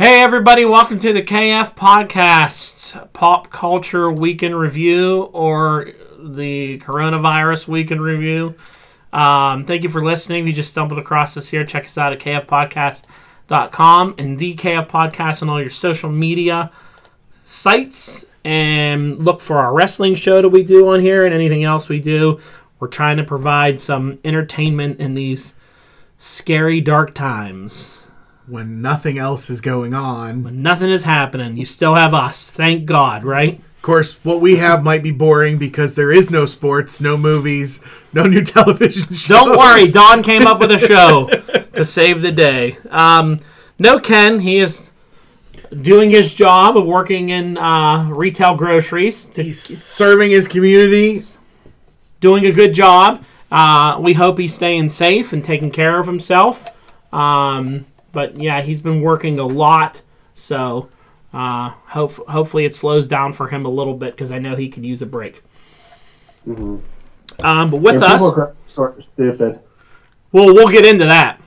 Hey, everybody, welcome to the KF Podcast, Pop Culture Week in Review, or the Coronavirus Week in Review. Um, thank you for listening. If you just stumbled across us here, check us out at kfpodcast.com and the KF Podcast on all your social media sites. And look for our wrestling show that we do on here and anything else we do. We're trying to provide some entertainment in these scary, dark times. When nothing else is going on. When nothing is happening. You still have us. Thank God, right? Of course, what we have might be boring because there is no sports, no movies, no new television shows. Don't worry. Don came up with a show to save the day. Um, no, Ken. He is doing his job of working in uh, retail groceries. He's serving his community. doing a good job. Uh, we hope he's staying safe and taking care of himself. Um, but yeah, he's been working a lot. So uh, hope, hopefully it slows down for him a little bit because I know he could use a break. Um, but with And us, people are sort of stupid. well, we'll get into that.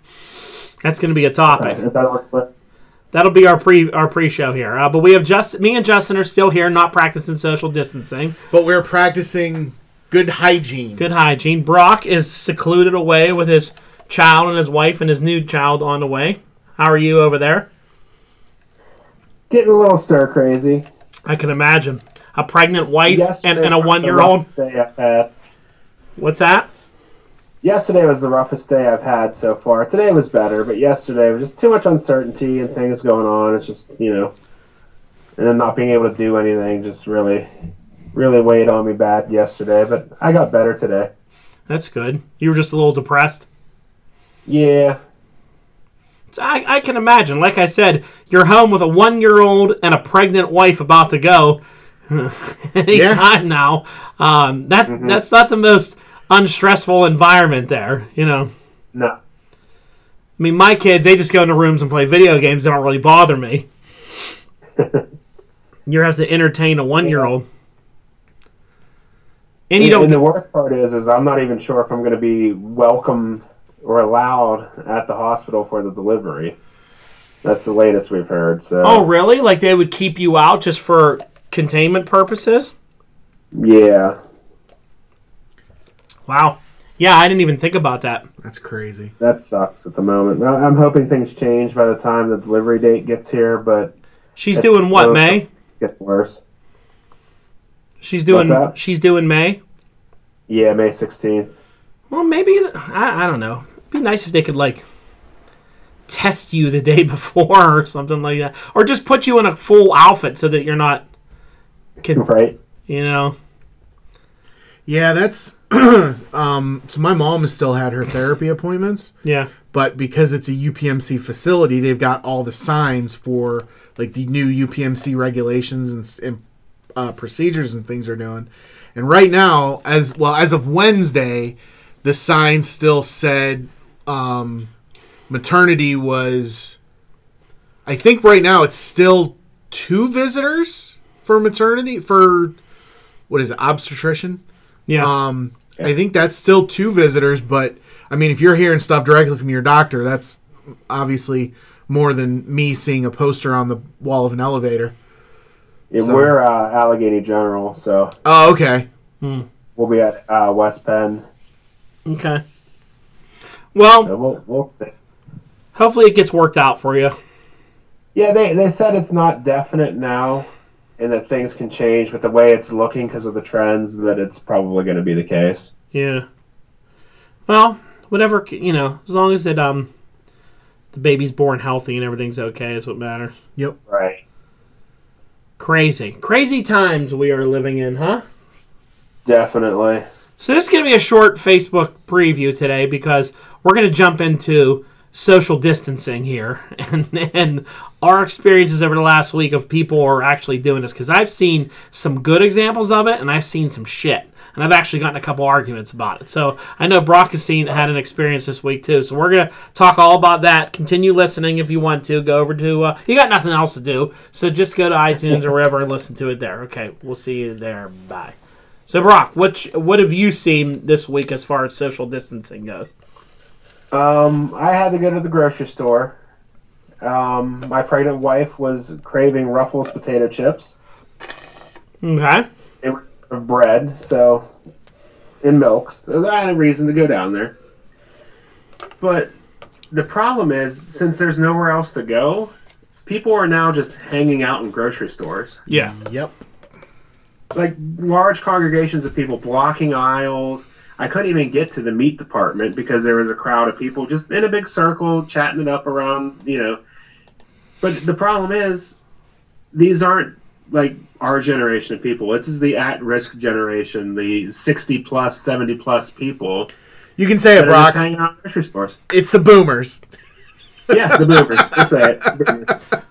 That's going to be a topic. Is that what- what? That'll be our pre our pre show here. Uh, but we have just me and Justin are still here, not practicing social distancing. But we're practicing good hygiene. Good hygiene. Brock is secluded away with his child and his wife and his new child on the way. How are you over there? Getting a little stir crazy. I can imagine a pregnant wife and, and a one year old. roughest day I've had. What's that? Yesterday was the roughest day I've had so far. Today was better, but yesterday was just too much uncertainty and things going on. It's just you know, and then not being able to do anything just really, really weighed on me bad yesterday. But I got better today. That's good. You were just a little depressed. Yeah, So I, I can imagine. Like I said, you're home with a one year old and a pregnant wife about to go any Yeah. time now. Um, that that's not the most unstressful environment there. You know, no, I mean, my kids they just go into rooms and play video games. They don't really bother me. you have to entertain a one year old, and you and, don't. and the worst part is, is I'm not even sure if I'm going to be welcome or allowed at the hospital for the delivery. That's the latest we've heard. So, oh, really? Like they would keep you out just for containment purposes? yeah, Wow. Yeah, I didn't even think about that. That's crazy. that sucks at the moment. I- I'm hoping things change by the time the delivery date gets here, but She's doing what, May? it gets worse. She's doing. She's doing May. Yeah, May 16th. Well, maybe I, I don't know. It'd be nice if they could like test you the day before or something like that, or just put you in a full outfit so that you're not, can, Right? you know. Yeah, that's. um, so my mom has still had her therapy appointments, Yeah. but because it's a UPMC facility, they've got all the signs for like the new UPMC regulations and, and uh, procedures and things are doing. And right now, as well as of Wednesday, the sign still said um, maternity was. I think right now it's still two visitors for maternity for what is it obstetrician. Yeah. Um, I think that's still two visitors, but I mean, if you're hearing stuff directly from your doctor, that's obviously more than me seeing a poster on the wall of an elevator. And So- we're uh, Allegheny General, so Oh, okay. we'll be at uh, West Penn. okay. Well, So we'll, we'll hopefully it gets worked out for you. Yeah, they, they said it's not definite now, and that things can change, but the way it's looking because of the trends, that it's probably going to be the case. Yeah. Well, whatever you know, as long as it um, the baby's born healthy and everything's okay is what matters. Yep. Right. Crazy, crazy times we are living in, huh? Definitely. So this is going to be a short Facebook preview today because we're going to jump into social distancing here and and our experiences over the last week of people are actually doing this because I've seen some good examples of it and I've seen some shit and I've actually gotten a couple arguments about it. So I know Brock has seen had an experience this week too. So we're gonna talk all about that. Continue listening if you want to. Go over to uh, you got nothing else to do, so just go to iTunes or wherever and listen to it there. Okay, we'll see you there. Bye. So Brock, what what have you seen this week as far as social distancing goes? Um, I had to go to the grocery store Um, my pregnant wife was craving Ruffles potato chips. Okay. They were bread, so and milk. So I had a reason to go down there. But the problem is, since there's nowhere else to go, people are now just hanging out in grocery stores. Yeah. Yep. Like large congregations of people blocking aisles. I couldn't even get to the meat department because there was a crowd of people just in a big circle chatting it up around, you know. But the problem is, these aren't like our generation of people. This is the at-risk generation, the 60 plus, 70 plus people You can say it, that are just Brock. hanging out in grocery stores. It's the boomers. Yeah, the boomers. Just say it.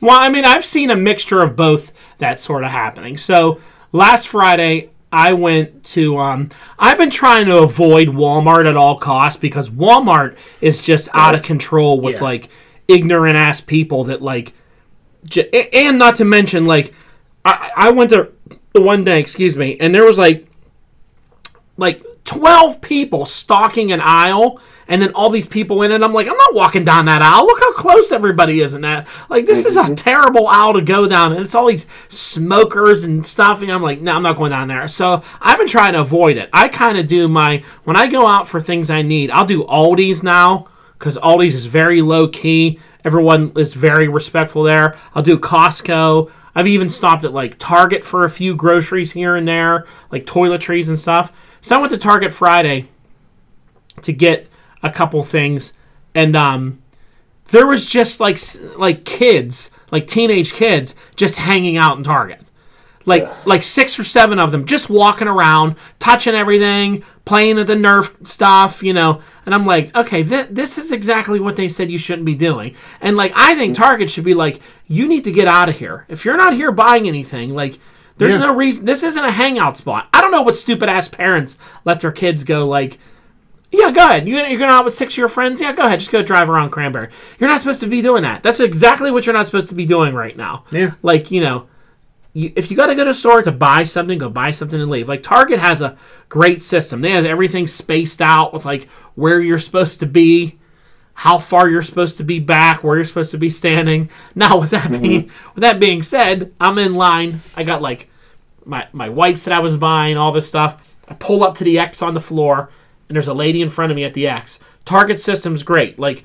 Well, I mean, I've seen a mixture of both that sort of happening. So last Friday, I went to. Um, I've been trying to avoid Walmart at all costs because Walmart is just out of control with Yeah. like ignorant ass people that like, j- and not to mention like, I, I went to one day, excuse me, and there was like, like twelve people stalking an aisle. And then all these people in it, I'm like, I'm not walking down that aisle. Look how close everybody is in that. Like, this is a mm-hmm. terrible aisle to go down, and it's all these smokers and stuff. And I'm like, no, I'm not going down there. So I've been trying to avoid it. I kind of do my when I go out for things I need. I'll do Aldi's now because Aldi's is very low key. Everyone is very respectful there. I'll do Costco. I've even stopped at like Target for a few groceries here and there, like toiletries and stuff. So I went to Target Friday to get a couple things, and um, there was just like like kids, like teenage kids, just hanging out in Target. Like like six or seven of them just walking around, touching everything, playing at the Nerf stuff, you know. And I'm like, okay, th- this is exactly what they said you shouldn't be doing. And like, I think Target should be like, you need to get out of here. If you're not here buying anything, like, there's Yeah. no reason. This isn't a hangout spot. I don't know what stupid ass parents let their kids go like. Yeah, go ahead. You, you're going out with six of your friends? Yeah, go ahead. Just go drive around Cranberry. You're not supposed to be doing that. That's exactly what you're not supposed to be doing right now. Yeah. Like, you know, you, if you got to go to a store to buy something, go buy something and leave. Like, Target has a great system. They have everything spaced out with, like, where you're supposed to be, how far you're supposed to be back, where you're supposed to be standing. Now, with that being mm-hmm. with that being said, I'm in line. I got, like, my, my wipes that I was buying, all this stuff. I pull up to the X on the floor, and there's a lady in front of me at the X. Target system's great. Like,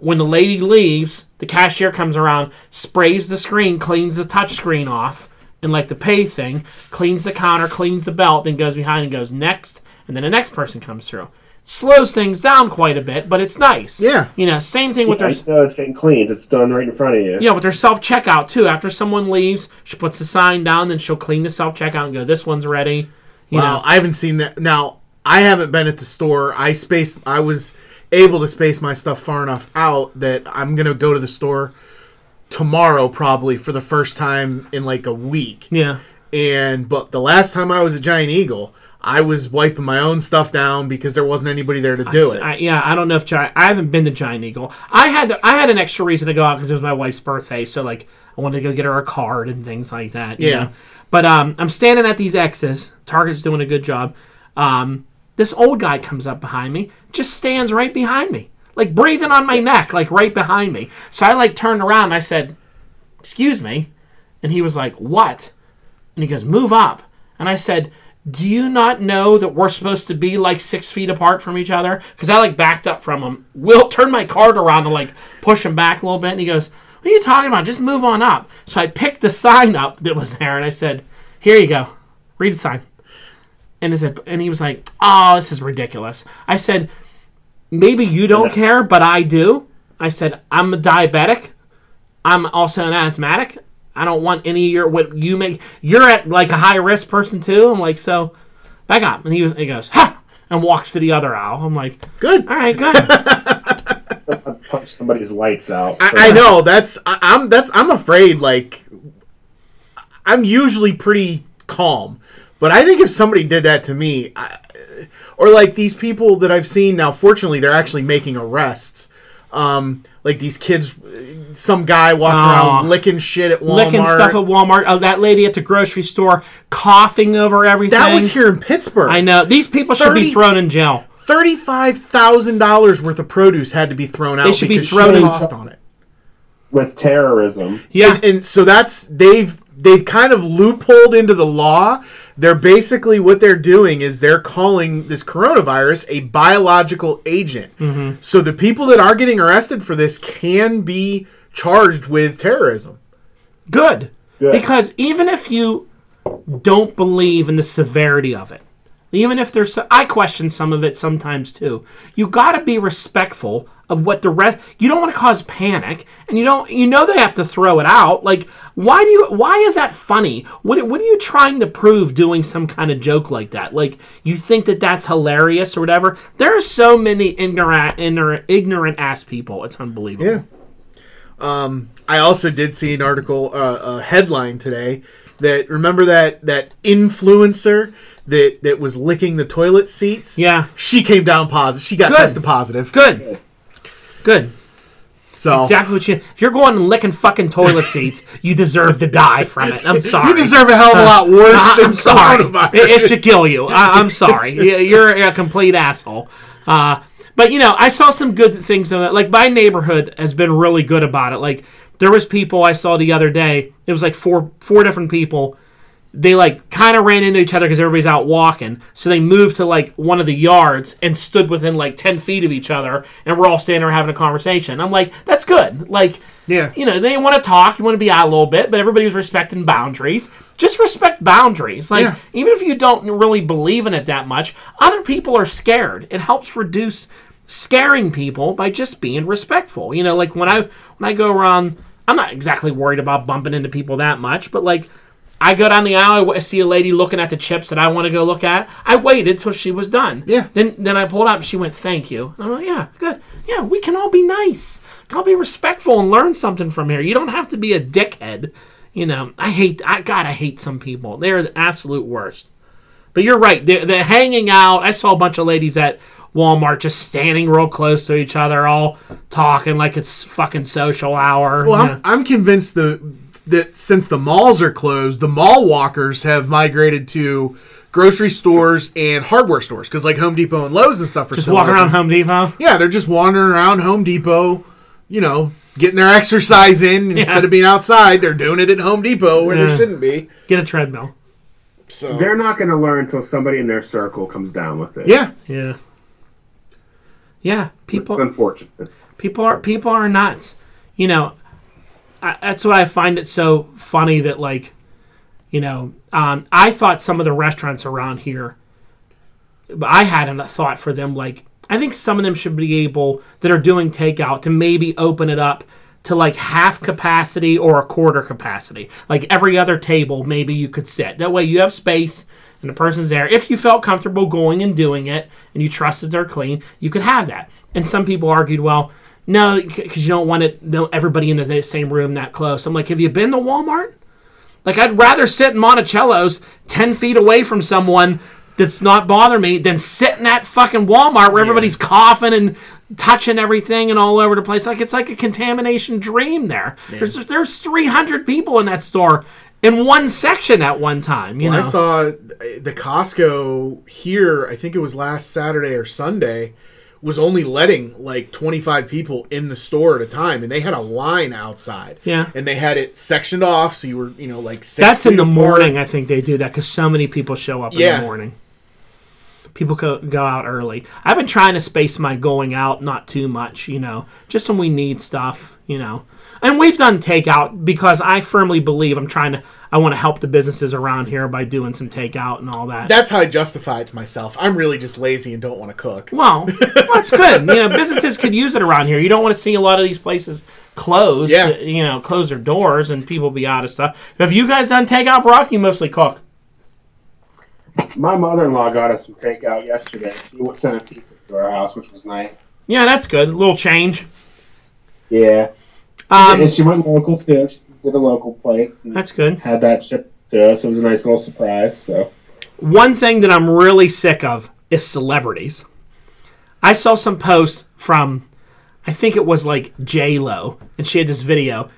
when the lady leaves, the cashier comes around, sprays the screen, cleans the touch screen off, and like the pay thing, cleans the counter, cleans the belt, then goes behind and goes next, and then the next person comes through. Slows things down quite a bit, but it's nice. Yeah. You know, same thing with I their know it's getting cleaned. It's done right in front of you. yeah, with their self checkout too. After someone leaves, she puts the sign down, then she'll clean the self checkout and go, "This one's ready." You Wow, know, I haven't seen that. Now, I haven't been at the store. I spaced. I was able to space my stuff far enough out that I'm gonna go to the store tomorrow, probably for the first time in like a week. yeah. And but the last time I was a Giant Eagle, I was wiping my own stuff down because there wasn't anybody there to do it. I, yeah, I don't know if Giant. I haven't been to Giant Eagle. I had I had an extra reason to go out because it was my wife's birthday, so like I wanted to go get her a card and things like that. Yeah. know? But um, I'm standing at these X's. Target's doing a good job. Um, this old guy comes up behind me, just stands right behind me, like breathing on my neck, like right behind me. So I like turned around. and I said, "Excuse me," and he was like, "What?" And he goes, "Move up." And I said, "Do you not know that we're supposed to be like six feet apart from each other?" Because I like backed up from him. Will turned my card around to like push him back a little bit, and he goes, "What are you talking about? Just move on up." So I picked the sign up that was there, and I said, "Here you go. Read the sign." And he said, and he was like, "Oh, this is ridiculous." I said, "Maybe you don't care, but I do." I said, "I'm a diabetic. I'm also an asthmatic. I don't want any of your what you make. You're at like a high risk person too." I'm like, "So, back up." And he was, he goes, "Ha!" and walks to the other aisle. I'm like, Good. "All right, good." Punch somebody's lights out. I, I know that's I, I'm that's I'm afraid like I'm usually pretty calm, but I think if somebody did that to me, I, or like these people that I've seen now, fortunately they're actually making arrests. Um, like these kids, some guy walking Aw. around licking shit at Walmart. Licking stuff at Walmart. Oh, that lady at the grocery store coughing over everything. that was here in Pittsburgh. I know these people should be thrown in jail. thirty-five thousand dollars worth of produce had to be thrown out. They should be because thrown she in- coughed on it. with terrorism. Yeah. and, and so that's they've they've kind of loopholed into the law. They're basically what they're doing is they're calling this coronavirus a biological agent. Mm-hmm. So the people that are getting arrested for this can be charged with terrorism. Good. Good. Because even if you don't believe in the severity of it, even if there's, I question some of it sometimes too. You got to be respectful of what the rest. You don't want to cause panic, and you don't. You know they have to throw it out. Like, why do you? Why is that funny? What What are you trying to prove doing some kind of joke like that? Like, you think that that's hilarious or whatever? There are so many ignorant, ignorant, ignorant ass people. It's unbelievable. Yeah. Um, I also did see an article, uh, a headline today that remember that that influencer that that was licking the toilet seats. Yeah. she came down positive. She got Good. tested positive. Good. Good. So Exactly what you. If you're going and licking fucking toilet seats, you deserve to die from it. I'm sorry. you deserve a hell of a lot worse than I'm sorry. It, it should kill you. I, I'm sorry. You- You're a complete asshole. Uh, but you know, I saw some good things of it. Like my neighborhood has been really good about it. Like there was people I saw the other day. It was like four four different people. They like kind of ran into each other because everybody's out walking. So they moved to like one of the yards and stood within like ten feet of each other, and we're all standing there having a conversation. I'm like, that's good. Like, Yeah. you know, they want to talk, you want to be out a little bit, but everybody was respecting boundaries. Just respect boundaries. Like, Yeah. even if you don't really believe in it that much, other people are scared. It helps reduce scaring people by just being respectful. You know, like when I when I go around, I'm not exactly worried about bumping into people that much, but like. I go down the aisle. I see a lady looking at the chips that I want to go look at. I waited till she was done. Yeah. Then then I pulled up. She went, "Thank you." And I'm like, "Yeah, good. Yeah, we can all be nice. We can all be respectful and learn something from here. You don't have to be a dickhead." You know, I hate. I God, I hate some people. They're the absolute worst. But you're right. They're, they're hanging out. I saw a bunch of ladies at Walmart just standing real close to each other, all talking like it's fucking social hour. Well. I'm, I'm convinced the that since the malls are closed, the mall walkers have migrated to grocery stores and hardware stores because like Home Depot and Lowe's and stuff are just still walking around Home Depot. Yeah, they're just wandering around Home Depot, you know, getting their exercise in instead of being outside. They're doing it at Home Depot where Yeah. they shouldn't be. Get a treadmill. So They're not going to learn until somebody in their circle comes down with it. yeah, Yeah. Yeah, people. It's unfortunate. people are people are nuts you know I, that's why i find it so funny that like you know um, i thought some of the restaurants around here i had a thought for them like i think some of them should be able that are doing takeout to maybe open it up to like half capacity or a quarter capacity. Like every other table maybe you could sit. That way you have space and the person's there. If you felt comfortable going and doing it and you trusted they're clean you could have that. And some people argued well no because you don't want it no, everybody in the same room that close i'm like have you been to walmart like I'd rather sit in Monticello's ten feet away from someone that's not bothering me than sitting at fucking Walmart where everybody's coughing and touching everything and all over the place. Like it's like a contamination dream there. There's there's three hundred people in that store in one section at one time. You know, I saw uh, the Costco here. I think it was last Saturday or Sunday. Was only letting like 25 people in the store at a time, and they had a line outside. Yeah. and they had it sectioned off, so you were, you know, like six that's in the apart. morning. I think they do that because so many people show up in the morning. People go, go out early. I've been trying to space my going out not too much, you know, just when we need stuff, you know. And we've done takeout because I firmly believe I'm trying to. I want to help the businesses around here by doing some takeout and all that. That's how I justify it to myself. I'm really just lazy and don't want to cook. well, that's good. You know, businesses could use it around here. You don't want to see a lot of these places close. Yeah. You know, close their doors and people be out of stuff. Have you guys done takeout, Brock? You mostly cook. My mother-in-law got us some takeout yesterday. She sent a pizza to our house, which was nice. Yeah, that's good. A little change. Yeah. Um, and she went local too. She did a local place. That's good. had that shipped to us. It was a nice little surprise. So One thing that I'm really sick of is celebrities. I saw some posts from, I think it was like J Lo, and she had this video.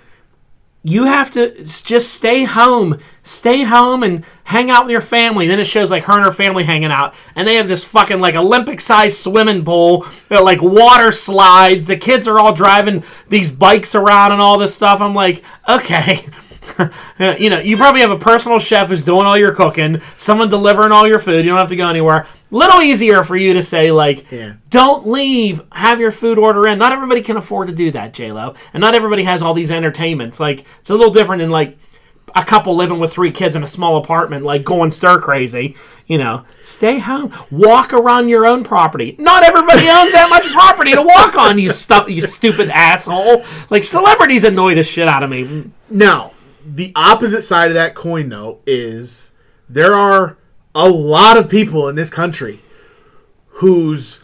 You have to just stay home, stay home and hang out with your family. Then it shows like her and her family hanging out, and they have this fucking like Olympic sized swimming pool, that, like water slides. The kids are all driving these bikes around and all this stuff. I'm like, okay. you know, you probably have a personal chef who's doing all your cooking, someone delivering all your food. You don't have to go anywhere. Little easier for you to say like, Yeah. don't leave. Have your food order in. Not everybody can afford to do that, J Lo, and not everybody has all these entertainments. Like it's a little different than like a couple living with three kids in a small apartment, like going stir crazy. You know, stay home, walk around your own property. Not everybody owns that much property to walk on. You stu- you stupid asshole. Like celebrities annoy the shit out of me. Now, the opposite side of that coin, though, is there are a lot of people in this country whose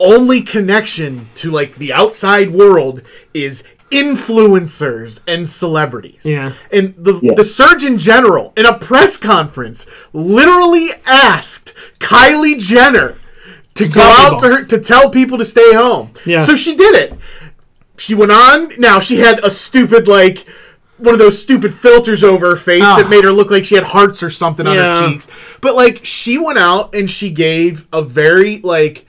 only connection to like the outside world is influencers and celebrities. Yeah. And the Yeah. the Surgeon General in a press conference literally asked Kylie Jenner to go out to her to tell people to stay home. Yeah. So she did it. She went on. Now she had a stupid like one of those stupid filters over her face Oh. that made her look like she had hearts or something on her cheeks. But like she went out and she gave a very like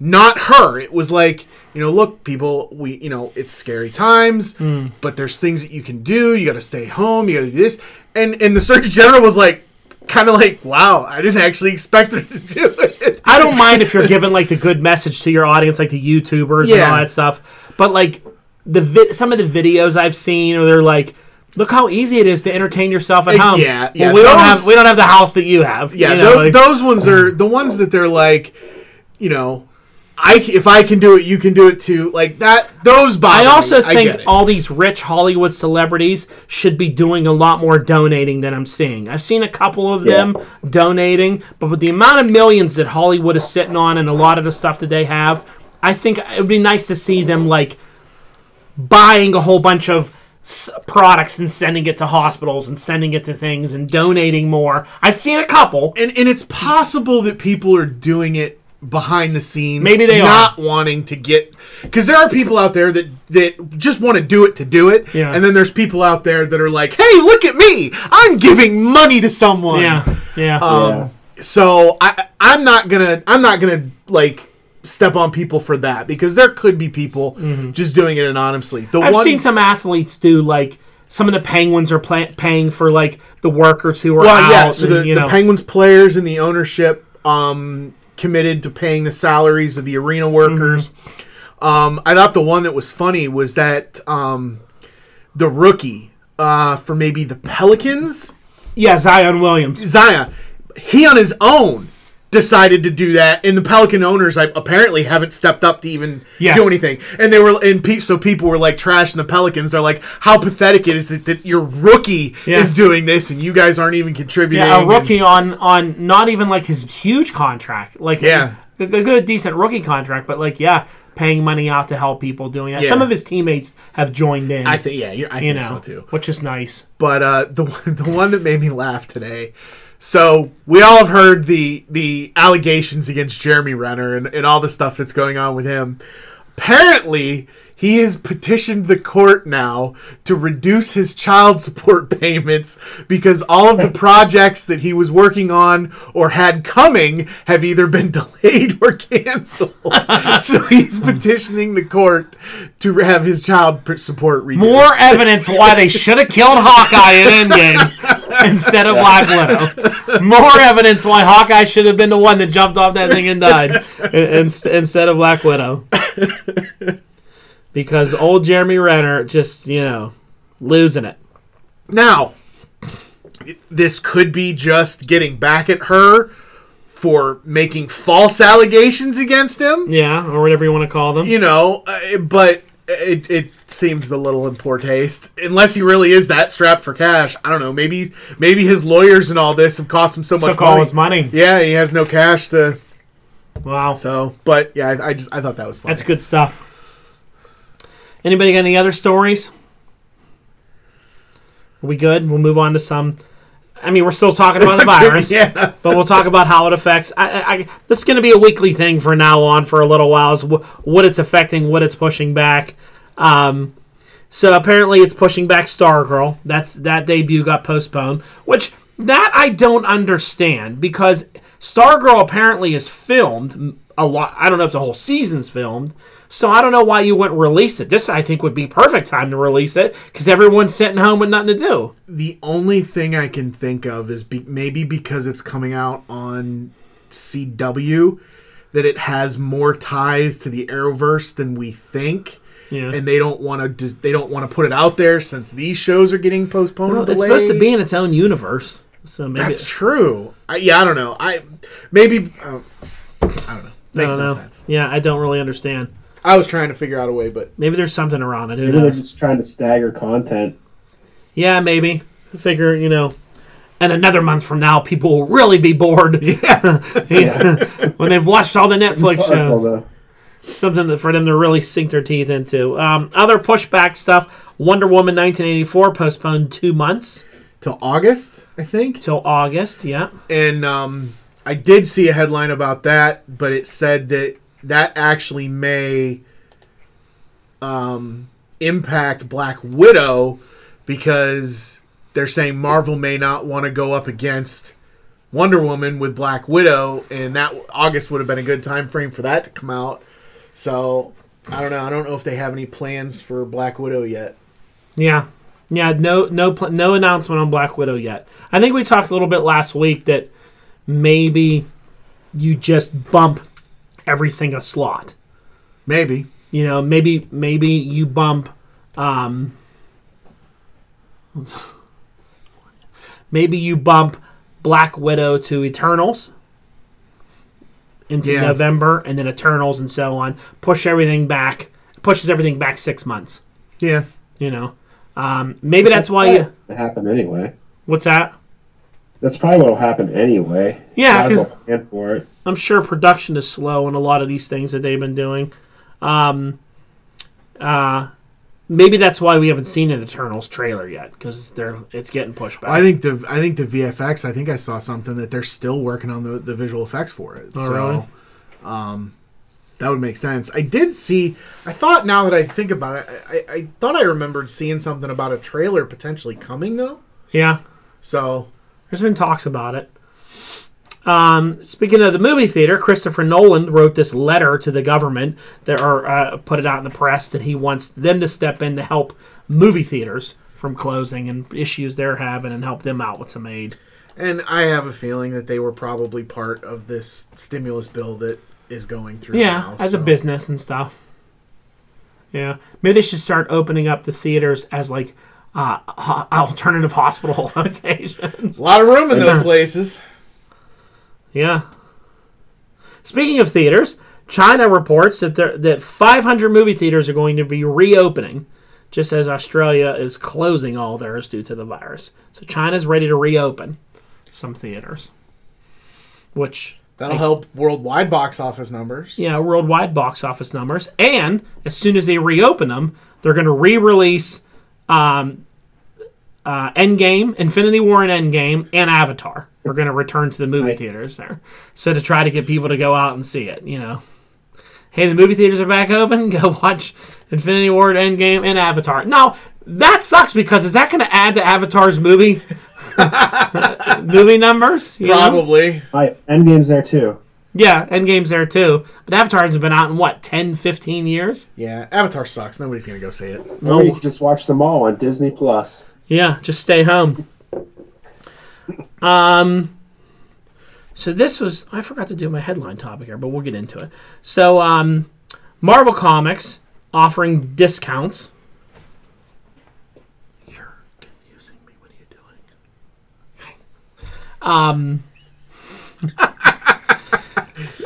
not her. It was like, you know, look, people, we, you know, it's scary times, Hmm. but there's things that you can do. You got to stay home. You got to do this. And and the Surgeon General was like, kind of like, wow, I didn't actually expect her to do it. I don't mind if you're giving like the good message to your audience, like the YouTubers and all that stuff. But like the vi- some of the videos I've seen, or they're like, look how easy it is to entertain yourself at home. yeah, Well, yeah, we don't have we don't have the house that you have. Yeah, you know, tho- like- those ones are the ones that they're like, you know, I if I can do it, you can do it too. Like that. Those bother I also get think it. all these rich Hollywood celebrities should be doing a lot more donating than I'm seeing. I've seen a couple of them donating, but with the amount of millions that Hollywood is sitting on and a lot of the stuff that they have, I think it would be nice to see them like buying a whole bunch of s- products and sending it to hospitals and sending it to things and donating more. I've seen a couple. and and it's possible that people are doing it behind the scenes. Maybe they not wanting to get because there are people out there that that just want to do it to do it, Yeah. and then there's people out there that are like, "Hey, look at me! I'm giving money to someone." Yeah, yeah. Um, Yeah. So I I'm not gonna I'm not gonna like step on people for that because there could be people just doing it anonymously. The Mm-hmm. I've one seen some athletes do like some of the Penguins are paying for like the workers who are well, out. yeah. So and, the, you the. Penguins players and the ownership um, committed to paying the salaries of the arena workers. Mm-hmm. Um, I thought the one that was funny was that um, the rookie uh, for maybe the Pelicans, yeah, Zion Williams. Zion. he on his own decided to do that, and the Pelican owners I, apparently haven't stepped up to even Yeah. do anything. And they were, and pe- so people were like trashing the Pelicans. They're like, "How pathetic it is it that your rookie Yeah. is doing this, and you guys aren't even contributing." Yeah, a and- rookie on on not even like his huge contract, like Yeah. a, a good decent rookie contract, but like yeah, paying money out to help people doing that. Yeah. Some of his teammates have joined in. I think, yeah, I you know, so too. which is nice. But uh, the the one that made me laugh today. So we all have heard the the allegations against Jeremy Renner and, and all the stuff that's going on with him. Apparently, he has petitioned the court now to reduce his child support payments because all of the projects that he was working on or had coming have either been delayed or canceled. so he's petitioning the court to have his child support reduced. More evidence why they should have killed Hawkeye in Endgame instead of Black Widow. More evidence why Hawkeye should have been the one that jumped off that thing and died in- in- instead of Black Widow. Because old Jeremy Renner just, you know, losing it. Now, this could be just getting back at her for making false allegations against him. Yeah, or whatever you want to call them. You know, uh, but it, it seems a little in poor taste. Unless he really is that strapped for cash. I don't know. Maybe maybe his lawyers and all this have cost him so much Took all money. his money. Yeah, he has no cash to. Wow. So, but yeah, I, I just I thought that was funny. That's good stuff. Anybody got any other stories? Are we good? We'll move on to some. I mean, we're still talking about the virus, yeah. but we'll talk about how it affects. I, I, this is going to be a weekly thing for now on for a little while. Is wh- what it's affecting, what it's pushing back. Um, So apparently it's pushing back Stargirl. That's that debut got postponed, which that I don't understand because Stargirl apparently is filmed a lot. I don't know if the whole season's filmed. So I don't know why you wouldn't release it. This I think would be perfect time to release it because everyone's sitting home with nothing to do. The only thing I can think of is be- maybe because it's coming out on CW that it has more ties to the Arrowverse than we think. Yeah. And they don't want to. They don't want to put it out there since these shows are getting postponed. Well, it's supposed to be in its own universe. So maybe That's true. I, yeah, I don't know. I maybe uh, I don't know. I Makes don't no know. sense. Yeah, I don't really understand. I was trying to figure out a way, but Maybe there's something around it. Who Maybe they're knows? just trying to stagger content. Yeah, maybe. I figure, you know, and another month from now, people will really be bored. Yeah. when they've watched all the Netflix Stargirl, shows. though. Something that- for them to really sink their teeth into. Um, other pushback stuff Wonder Woman 1984 postponed two months till August, I think. till August. Yeah. And um, I did see a headline about that, but it said that that actually may um, impact Black Widow because they're saying Marvel may not want to go up against Wonder Woman with Black Widow, and that August would have been a good time frame for that to come out. So I don't know. I don't know if they have any plans for Black Widow yet. Yeah. Yeah, no no no announcement on Black Widow yet. I think we talked a little bit last week that maybe you just bump everything a slot. Maybe. You know, maybe maybe you bump um maybe you bump Black Widow to Eternals into Yeah. November and then Eternals and so on. Push everything back pushes everything back 6 months, Yeah. you know. Um, maybe that's why you It happened anyway. what's that? That's probably what'll happen anyway. Yeah, Might as 'cause- well plan for it. I'm sure production is slow in a lot of these things that they've been doing. Um, uh, maybe that's why we haven't seen an Eternals trailer yet because they're it's getting pushed back. I think the I think the VFX. I think I saw something that they're still working on the, the visual effects for it. Oh, so, really? um, that would make sense. I did see. I thought now that I think about it, I, I, I thought I remembered seeing something about a trailer potentially coming though. yeah, So there's been talks about it. Um, speaking of the movie theater, Christopher Nolan wrote this letter to the government that, or uh, put it out in the press that he wants them to step in to help movie theaters from closing and issues they're having and help them out with some aid. and I have a feeling that they were probably part of this stimulus bill that is going through. Yeah, now, as a business and stuff. Yeah, maybe they should start opening up the theaters as like uh, ho- alternative hospital locations. A lot of room in those places. yeah. Speaking of theaters, China reports that there, that 500 movie theaters are going to be reopening, just as Australia is closing all theirs due to the virus. So China's ready to reopen some theaters, which That'll help worldwide box office numbers. yeah, worldwide box office numbers. And as soon as they reopen them, they're going to re-release um, uh, Endgame, Infinity War, and Endgame, and Avatar. We're going to return to the movie Nice. theaters there, so to try to get people to go out and see it. You know, hey, the movie theaters are back open. Go watch Infinity War, Endgame, and Avatar. Now that sucks because is that going to add to Avatar's movie movie numbers? you know? Probably. Hi, Endgame's there too. Yeah, Endgame's there too. But Avatar's been out in what, 10, 15 years? Yeah, Avatar sucks. Nobody's gonna go see it. Or you can just watch them all on Disney Plus. Yeah, just stay home. Um so this was I forgot to do my headline topic here, but we'll get into it. So um Marvel Comics offering discounts. You're confusing me. What are you doing? Um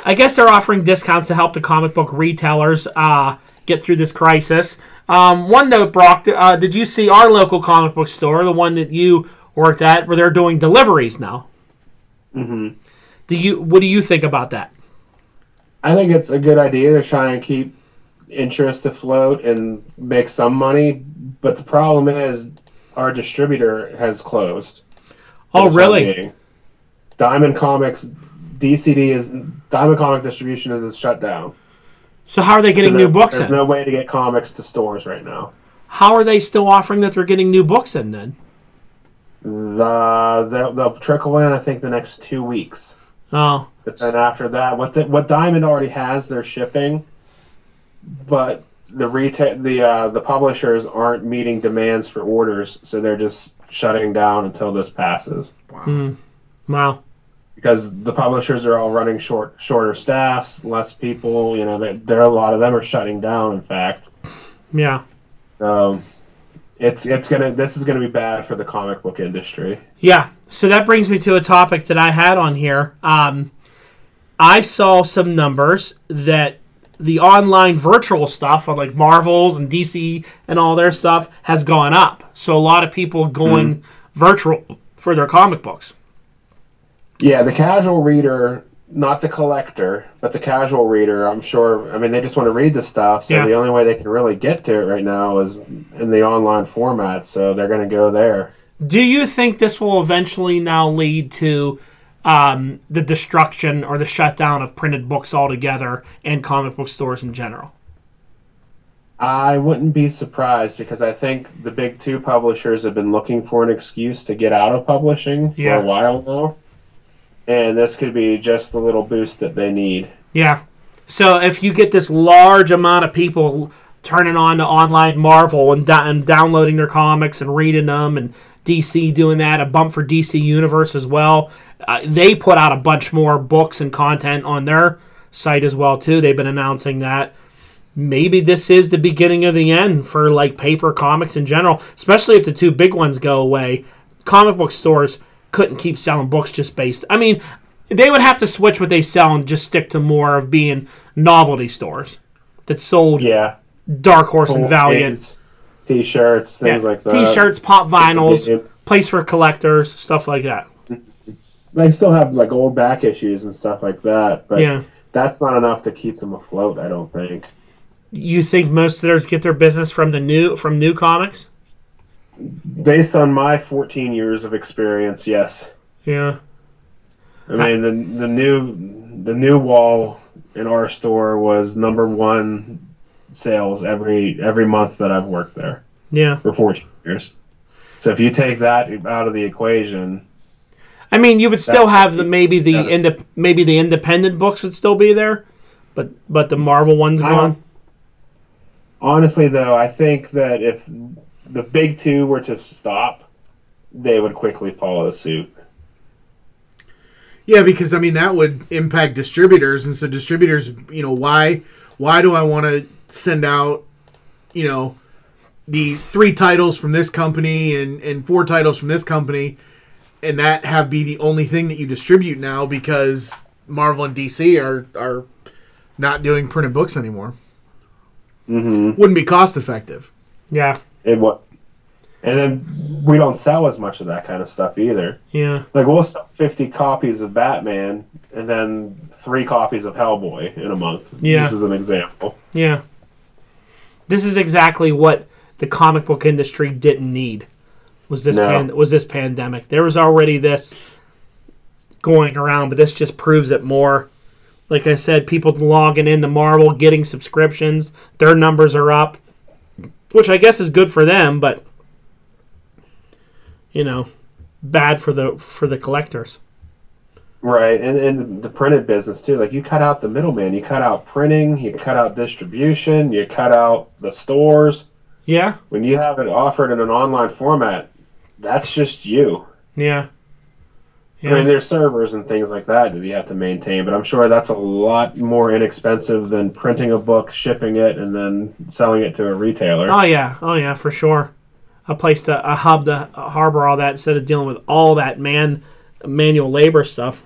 I guess they're offering discounts to help the comic book retailers uh, get through this crisis. Um, one note, Brock, uh, did you see our local comic book store, the one that you worked at, where they're doing deliveries now? Mm-hmm. Do you? What do you think about that? I think it's a good idea. They're trying to keep interest afloat and make some money, but the problem is our distributor has closed. Oh, for the time really? Diamond Comics, DCD is Diamond Comic Distribution is shut down. So how are they getting So new books There's in? no way to get comics to stores right now. how are they still offering that they're getting new books in then? The they'll, they'll trickle in. I think the next two weeks. Oh, But then after that, what the, what Diamond already has, they're shipping, but the retail the uh, the publishers aren't meeting demands for orders, so they're just shutting down until this passes. Wow. wow. Because the publishers are all running short shorter staffs, less people. You know, there are a lot of them are shutting down. In fact, Yeah. so it's it's gonna this is gonna be bad for the comic book industry. Yeah. So that brings me to a topic that I had on here. Um, I saw some numbers that the online virtual stuff on like Marvels and DC and all their stuff has gone up. So a lot of people going virtual for their comic books. Yeah, the casual reader, not the collector, but the casual reader, I'm sure. I mean, they just want to read the stuff. So Yeah. the only way they can really get to it right now is in the online format. So they're going to go there. Do you think this will eventually now lead to um, the destruction or the shutdown of printed books altogether and comic book stores in general? I wouldn't be surprised because I think the big two publishers have been looking for an excuse to get out of publishing Yeah. for a while now. And this could be just the little boost that they need. Yeah. So if you get this large amount of people turning on to online Marvel and, and downloading their comics and reading them, and DC doing that, a bump for DC Universe as well. Uh, they put out a bunch more books and content on their site as well too. They've been announcing that. Maybe this is the beginning of the end for like paper comics in general, especially if the two big ones go away. Comic book stores couldn't keep selling books just based. I mean, they would have to switch what they sell and just stick to more of being novelty stores that sold Yeah. Dark Horse and Valiant T-shirts, things Yeah. like that. T-shirts, pop vinyls, place for collectors, stuff like that. They still have like old back issues and stuff like that, but Yeah. that's not enough to keep them afloat. I don't think. You think most of theirs get their business from the new from new comics? Based on my 14 years of experience, yes. Yeah. I mean the the new the new wall in our store was number one sales every every month that I've worked there Yeah. for 14 years. So if you take that out of the equation, I mean, you would still have the maybe the inde- maybe the independent books would still be there, but but the Marvel one's gone. honestly though, I think that if the big two were to stop, they would quickly follow suit. Yeah, because I mean that would impact distributors, and so distributors, you know, why why do I want to send out, you know, the three titles from this company and and four titles from this company, and that have be the only thing that you distribute now because Marvel and DC are are not doing printed books anymore. Mm-hmm. Wouldn't be cost effective. Yeah. It what? And then we don't sell as much of that kind of stuff either. Yeah. Like we'll sell fifty copies of Batman and then three copies of Hellboy in a month. Yeah. This is an example. Yeah. This is exactly what the comic book industry didn't need. Was this No. pan- was this pandemic? There was already this going around, but this just proves it more. Like I said, people logging into Marvel, getting subscriptions, their numbers are up, which I guess is good for them, but you know, bad for the for the collectors. Right, and and the printed business too. Like you cut out the middleman, you cut out printing, you cut out distribution, you cut out the stores. Yeah, When you have it offered in an online format, that's just you. yeah, I mean, there's servers and things like that that you have to maintain, but I'm sure that's a lot more inexpensive than printing a book, shipping it, and then selling it to a retailer. Oh yeah, oh yeah, for sure. A place to a hub to harbor all that instead of dealing with all that man manual labor stuff.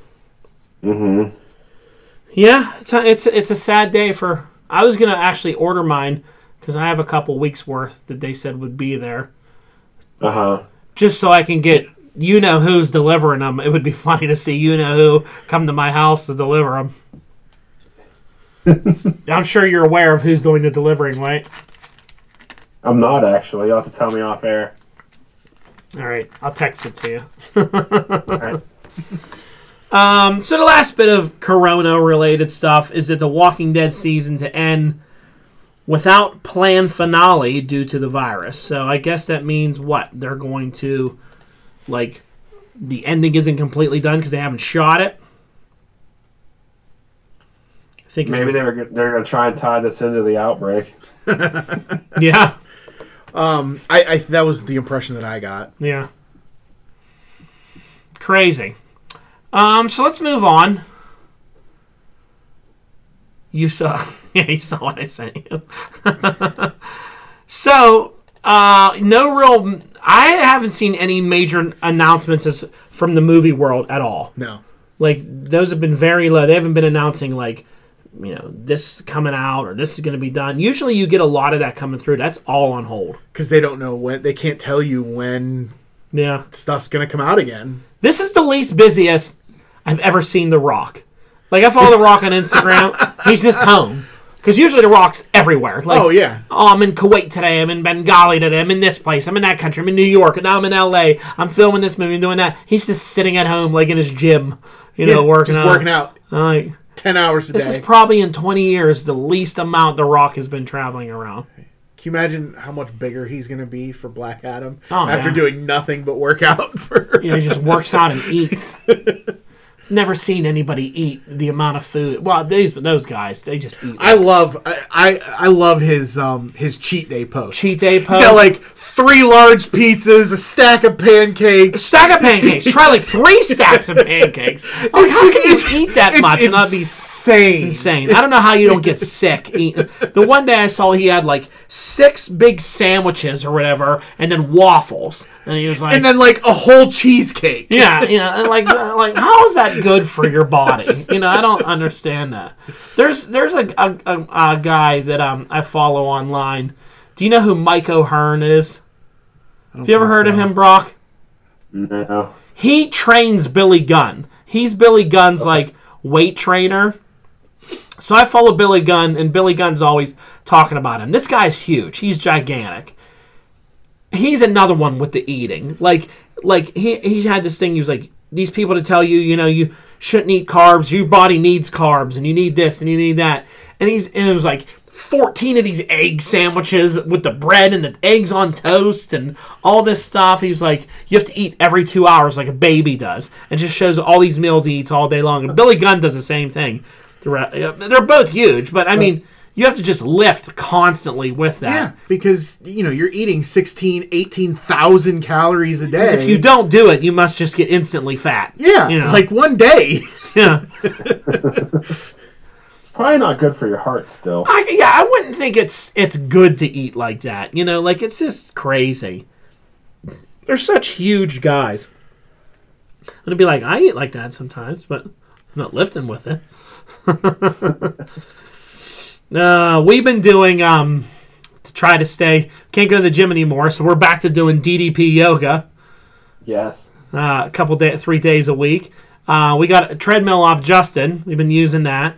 Mm-hmm. Yeah, it's a, it's it's a sad day for. I was gonna actually order mine because I have a couple weeks worth that they said would be there, Uh huh. just so I can get you know who's delivering them. It would be funny to see you know who come to my house to deliver them. I'm sure you're aware of who's doing the delivering, right? I'm not actually. You'll have to tell me off air. All right, I'll text it to you. All right. Um, so the last bit of Corona related stuff is that the Walking Dead season to end without planned finale due to the virus. So I guess that means what they're going to like the ending isn't completely done because they haven't shot it. I think Maybe they were they're gonna try and tie this into the outbreak. yeah, Um, I, I that was the impression that I got. yeah, crazy. Um, so let's move on. You saw, yeah, you saw what I sent you. so, uh, no real. I haven't seen any major announcements as, from the movie world at all. No, Like those have been very low. They haven't been announcing like, you know, this coming out or this is going to be done. Usually, you get a lot of that coming through. That's all on hold. because they don't know when they can't tell you when Yeah, stuff's gonna come out again. this is the least busiest I've ever seen The Rock. Like I follow The Rock on Instagram. He's just home because usually The Rock's everywhere. Like, Oh yeah, Oh, I'm in Kuwait today. I'm in Bengali today. I'm in this place. I'm in that country. I'm in New York. And now I'm in LA. I'm filming this movie and doing that. He's just sitting at home, like in his gym, you know, working just out. working out like, ten hours a this day. This is probably in 20 years the least amount The Rock has been traveling around. Can you imagine how much bigger he's gonna be for Black Adam Oh, after yeah. doing nothing but work out for? You know, he just works out and eats. Never seen anybody eat the amount of food. Well, these those guys, they just eat. I love I, I I love his um his cheat day post. Cheat day He's got post? like three large pizzas, a stack of pancakes. A stack of pancakes. Try like three stacks of pancakes. Like, how can you eat that much and not be insane. insane. I don't know how you don't get sick. eating- The one day I saw he had like six big sandwiches or whatever, and then waffles, and he was like, And then like a whole cheesecake. "Yeah, you know, like, uh, like how is that good for your body? You know, I don't understand that." There's there's a a, a, a guy that um I follow online. Do you know who Mike O'Hearn is? Have you ever heard of him, Brock? No. he trains Billy Gunn. He's Billy Gunn's like weight trainer. So I follow Billy Gunn, and Billy Gunn's always talking about him. This guy's huge. He's gigantic. He's another one with the eating. Like, like he he had this thing. He was like, these people to tell you, you know, you shouldn't eat carbs. Your body needs carbs, and you need this, and you need that. And he's and it was like. 14 of these egg sandwiches with the bread and the eggs on toast and all this stuff. He was like, you have to eat every two hours like a baby does. And just shows all these meals he eats all day long. And Billy Gunn does the same thing. Throughout. They're both huge, but I mean, you have to just lift constantly with that. Yeah, because you know you're eating 16, 18,000 calories a day. 'Cause if you don't do it, you must just get instantly fat. yeah, you know? like one day. yeah. Probably not good for your heart still. I, yeah, I wouldn't think it's it's good to eat like that. You know, like it's just crazy. They're such huge guys. I'm gonna be like, I eat like that sometimes, but I'm not lifting with it. uh, we've been doing um to try to stay. Can't go to the gym anymore, so we're back to doing DDP yoga. Yes. Uh, a couple days, three days a week. Uh, we got a treadmill off Justin. We've been using that.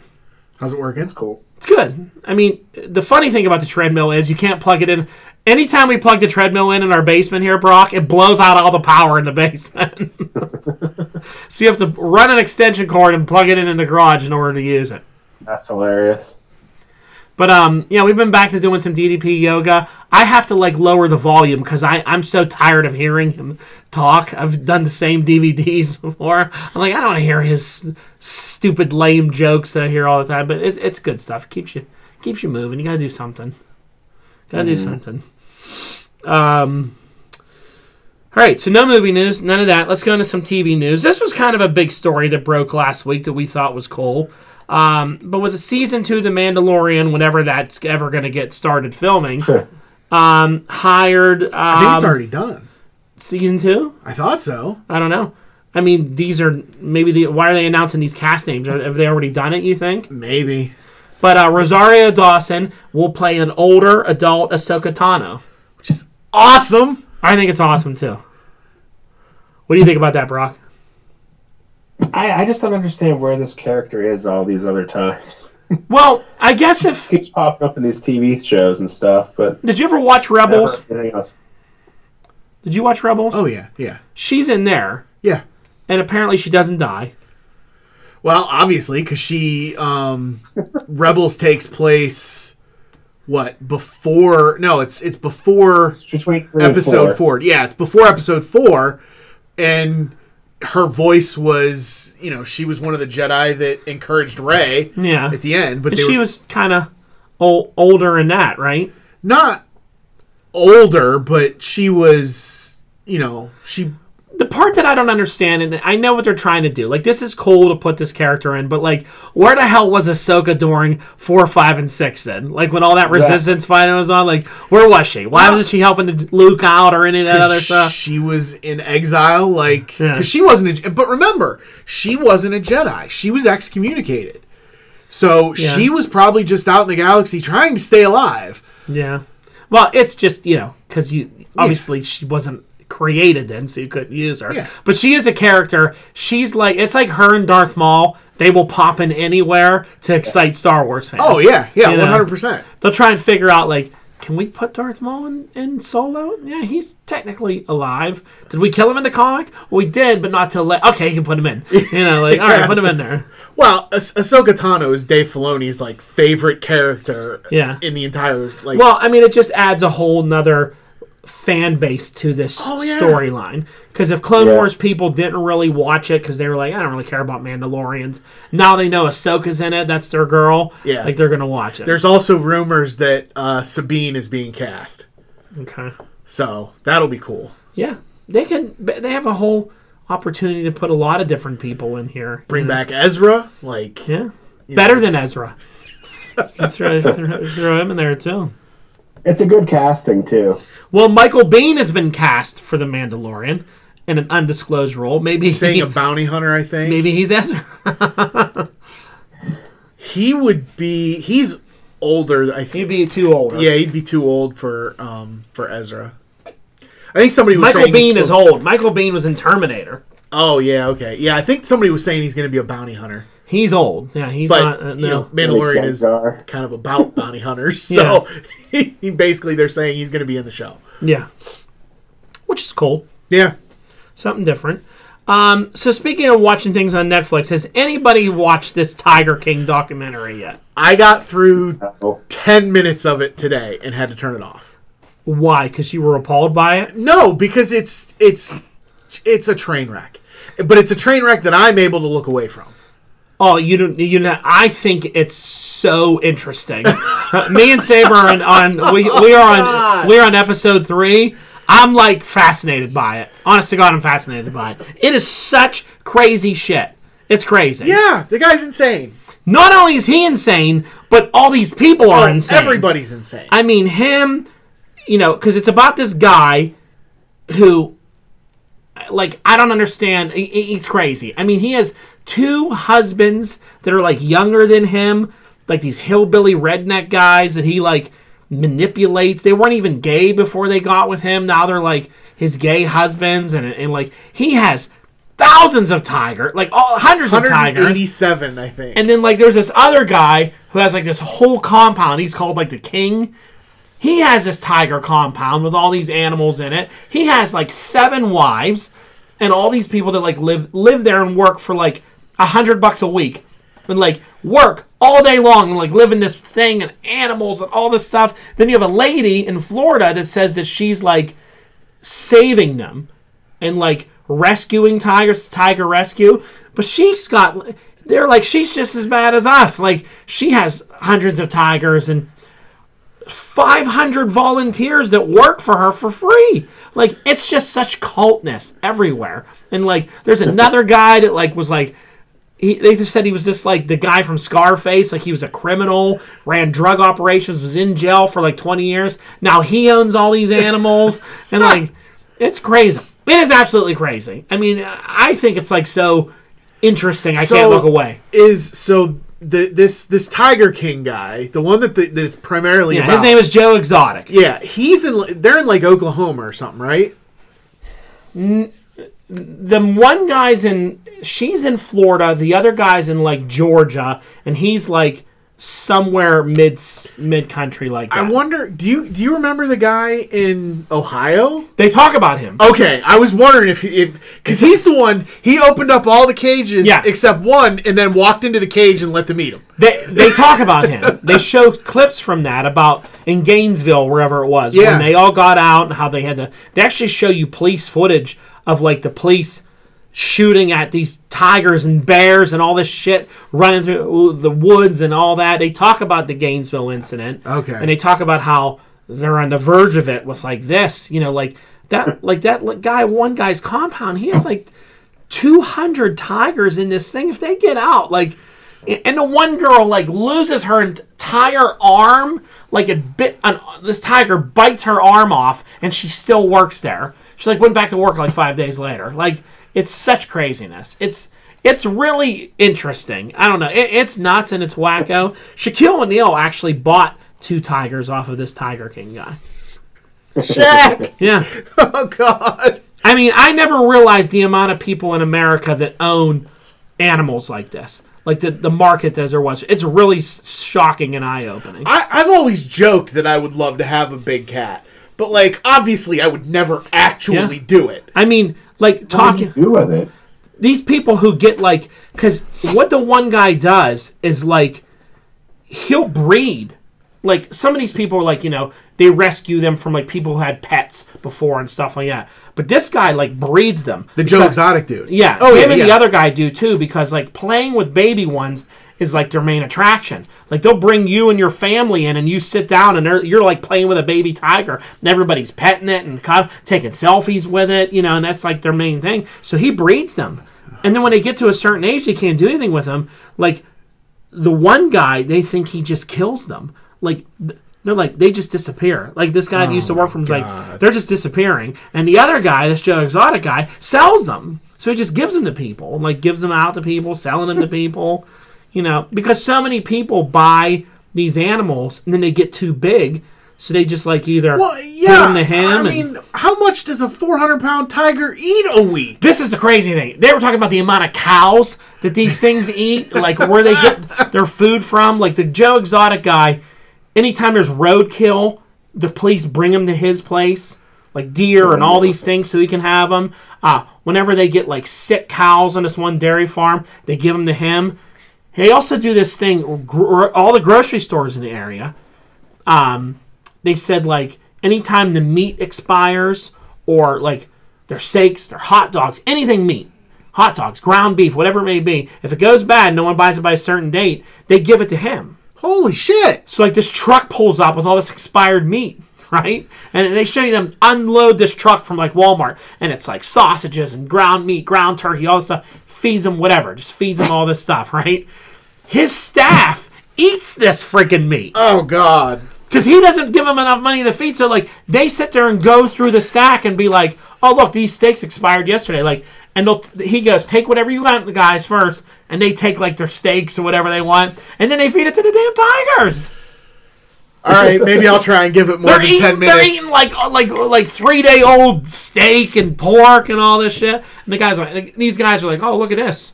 How's it working? It's cool. It's good. I mean, the funny thing about the treadmill is you can't plug it in. Anytime we plug the treadmill in in our basement here, Brock, it blows out all the power in the basement. so you have to run an extension cord and plug it in in the garage in order to use it. That's hilarious. But um, yeah, we've been back to doing some DDP yoga. I have to like lower the volume because I I'm so tired of hearing him talk. I've done the same DVDs before. I'm like I don't want to hear his stupid lame jokes that I hear all the time. But it's it's good stuff. keeps you keeps you moving. You gotta do something. Gotta do something. Um. All right, so no movie news, none of that. Let's go into some TV news. This was kind of a big story that broke last week that we thought was cool. Um, but with a season two, The Mandalorian, whenever that's ever going to get started filming, um, hired um, I think it's already done. season two. I thought so. I don't know. I mean, these are maybe the. Why are they announcing these cast names? Have they already done it? You think? Maybe. But uh, Rosario Dawson will play an older adult Ahsoka Tano. Which is awesome. I think it's awesome too. What do you think about that, Brock? I, I just don't understand where this character is all these other times. Well, I guess if Keeps popping up in these TV shows and stuff, but did you ever watch Rebels? anything else. Did you watch Rebels? Oh yeah, yeah, She's in there, yeah. and apparently she doesn't die. Well, obviously, because she um, Rebels takes place what before? No, it's it's before It's between three and episode four. four. Yeah, it's before episode four, and her voice was, you know, she was one of the Jedi that encouraged Rey Yeah. at the end, but she were was kind of old, older in that, right? not older, but she was, you know, she the part that I don't understand, and I know what they're trying to do. Like, this is cool to put this character in, but like, where the hell was Ahsoka during four, five, and six? Then, like, when all that resistance fighting was on, like, where was she? Why wasn't she helping Luke out or any of that other stuff? She was in exile, like because Yeah. she wasn't. A, but remember, she wasn't a Jedi. She was excommunicated. So Yeah. she was probably just out in the galaxy trying to stay alive. Yeah. Well, it's just you know because you obviously she wasn't created then, so you couldn't use her. Yeah. But she is a character. She's like it's like her and Darth Maul. They will pop in anywhere to excite Star Wars fans. Oh yeah, yeah, one hundred percent. They'll try and figure out like. Can we put Darth Maul in, in Solo? Yeah, he's technically alive. Did we kill him in the comic? We did, but not till late. Okay, you can put him in. You know, like all right, put him in there. Well, Ah- Ahsoka Tano is Dave Filoni's like favorite character. Yeah. in the entire like. Well, I mean, it just adds a whole nother fan base to this Oh, yeah. storyline. Because if Clone Yeah. Wars people didn't really watch it because they were like, I don't really care about Mandalorians. Now they know Ahsoka's in it. That's their girl. Yeah. like they're gonna watch it. there's also rumors that uh, Sabine is being cast, okay. so that'll be cool. Yeah, they can. They have a whole opportunity to put a lot of different people in here. Bring you know? back Ezra, like Yeah, better than Ezra. You throw, throw, throw him in there too. It's a good casting too. Well, Michael Biehn has been cast for the Mandalorian in an undisclosed role. Maybe saying he, a bounty hunter. I think maybe he's Ezra. he would be. He's older. I think. He'd be too old. Yeah, he'd be too old for um for Ezra. I think somebody was Michael saying Biehn is old. Michael Biehn was in Terminator. Oh yeah, okay, yeah. I think somebody was saying he's going to be a bounty hunter, He's old. Yeah, he's but not. Uh, you know. Mandalorian Like is kind of about bounty hunters. So he, he basically they're saying he's going to be in the show. Yeah, which is cool. Yeah, Something different. Um, so speaking of watching things on Netflix, has anybody watched this Tiger King documentary yet? I got through ten minutes of it today and had to turn it off. Why? Because you were appalled by it. No, because it's it's it's a train wreck, but it's a train wreck that I'm able to look away from. Oh, you don't. You know, I think it's so interesting. Uh, me and Saber are on, on we, we are on oh we are on episode three. I'm like fascinated by it. Honest to God, I'm fascinated by it. It is such crazy shit. It's crazy. Yeah, the guy's insane. Not only is he insane, but all these people are Oh, insane. Everybody's insane. I mean, him, you know, because it's about this guy who, like, I don't understand. He- he's crazy. I mean, he has two husbands that are, like, younger than him, like these hillbilly redneck guys that he, like, manipulates. They weren't even gay before they got with him. Now they're, like, his gay husbands. And, and like, he has thousands of tiger, like, all, hundreds of tigers. 187, I think. And then like there's this other guy who has like this whole compound. He's called like the king. He has this tiger compound with all these animals in it. He has like seven wives and all these people that like live live there and work for like a hundred bucks a week. And like work all day long and like live in this thing and animals and all this stuff. Then you have a lady in Florida that says that she's like saving them and like rescuing tigers, tiger rescue. But she's got, they're like, she's just as bad as us. Like, she has hundreds of tigers and 500 volunteers that work for her for free. Like, it's just such cultness everywhere. And like, there's another guy that like was like, he, they just said he was just like the guy from Scarface, like he was a criminal, ran drug operations, was in jail for like 20 years. Now he owns all these animals, and like it's crazy. It is absolutely crazy. I mean, I think it's like so interesting. I So- can't look away. is so the this this Tiger King guy, the one that the, that it's primarily Yeah, about. his name is Joe Exotic. yeah, he's in. They're in like Oklahoma or something, right? The one guy's in, she's in Florida. The other guy's in like Georgia, and he's like somewhere mid mid country like that. I wonder. Do you do you remember the guy in Ohio? they talk about him. Okay, I was wondering if if because he's the one he opened up all the cages Yeah. except one, and then walked into the cage and let them eat him. They they talk about him. They show clips from that about in Zanesville, wherever it was, Yeah. when they all got out and how they had to. They actually show you police footage of like the police shooting at these tigers and bears and all this shit running through the woods and all that. They talk about the Zanesville incident. Okay. And they talk about how they're on the verge of it with like this, you know, like that, like that guy, one guy's compound. He has like 200 tigers in this thing. If they get out, like, and the one girl like loses her entire arm, like it bit. An, this tiger bites her arm off, and she still works there. She like went back to work like five days later. Like it's such craziness. It's it's really interesting. I don't know. It, it's nuts and it's wacko. Shaquille O'Neal actually bought two tigers off of this Tiger King guy. Shaq. Yeah. oh God. I mean, I never realized the amount of people in America that own animals like this. Like the, the market that there was. It's really shocking and eye opening. I, I've always joked that I would love to have a big cat, but like obviously I would never actually Yeah. do it. I mean, like talking do with it? these people who get like because what the one guy does is like he'll breed like some of these people are like you know they rescue them from like people who had pets before and stuff like that but this guy like breeds them The Joe Exotic dude. yeah Oh him yeah. and yeah. the other guy do too because like playing with baby ones is like their main attraction. Like they'll bring you and your family in and you sit down and they're, you're like playing with a baby tiger and everybody's petting it and kind of taking selfies with it you know and that's like their main thing. So he breeds them. And then when they get to a certain age they can't do anything with them. Like the one guy they think he just kills them. Like they're like they just disappear. Like this guy that used to oh work for him like they're just disappearing. And the other guy this joe exotic guy sells them. So he just gives them to people. Like gives them out to people selling them to people you know because so many people buy these animals and then they get too big so they just like either Well, give yeah. them to him I mean, how much does a 400 pound tiger eat a week? This is the crazy thing. They were talking about the amount of cows that these things eat, like where they get their food from. Like the Joe Exotic guy, anytime there's roadkill, the police bring him to his place, like deer and all these things, so he can have them. Uh, whenever they get like sick cows on this one dairy farm, they give them to him. They also do this thing. All the grocery stores in the area, um, they said like anytime the meat expires or like their steaks, their hot dogs, anything meat, hot dogs, ground beef, whatever it may be, if it goes bad, no one buys it by a certain date, they give it to him. Holy shit! So like this truck pulls up with all this expired meat, right? And they show you them unload this truck from like Walmart, and it's like sausages and ground meat, ground turkey, all this stuff. Feeds them whatever, just feeds them all this stuff, right? His staff eats this freaking meat Oh God! because he doesn't give them enough money to feed. So like they sit there and go through the stack and be like, "Oh look, these steaks expired yesterday." Like, and they'll, he goes, "Take whatever you want, guys first. and they take like their steaks or whatever they want, and then they feed it to the damn tigers. All right, maybe I'll try and give it more They're than eating, ten they're minutes. eating like uh, like like three day old steak and pork and all this shit. And the guys are like, these guys are like, "Oh look at this."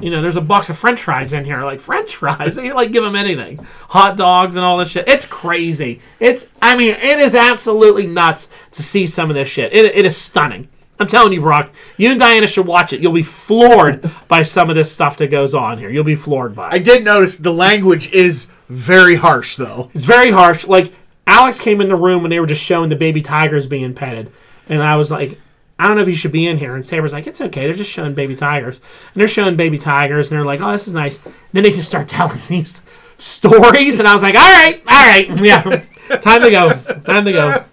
You know, there's a box of French fries in here. Like French fries, they like give them anything, hot dogs and all this shit. It's crazy. It's, I mean, it is absolutely nuts to see some of this shit. It, it is stunning. I'm telling you, Brock. You and Diana should watch it. You'll be floored by some of this stuff that goes on here. You'll be floored by. I did notice the language is very harsh, though. It's very harsh. Like Alex came in the room when they were just showing the baby tigers being petted, and I was like, I don't know if you should be in here. And Saber's like, it's okay. They're just showing baby tigers, and they're showing baby tigers, and they're like, oh, this is nice. then they just start telling these stories, and I was like, all right, all right, yeah, time to go, time to go.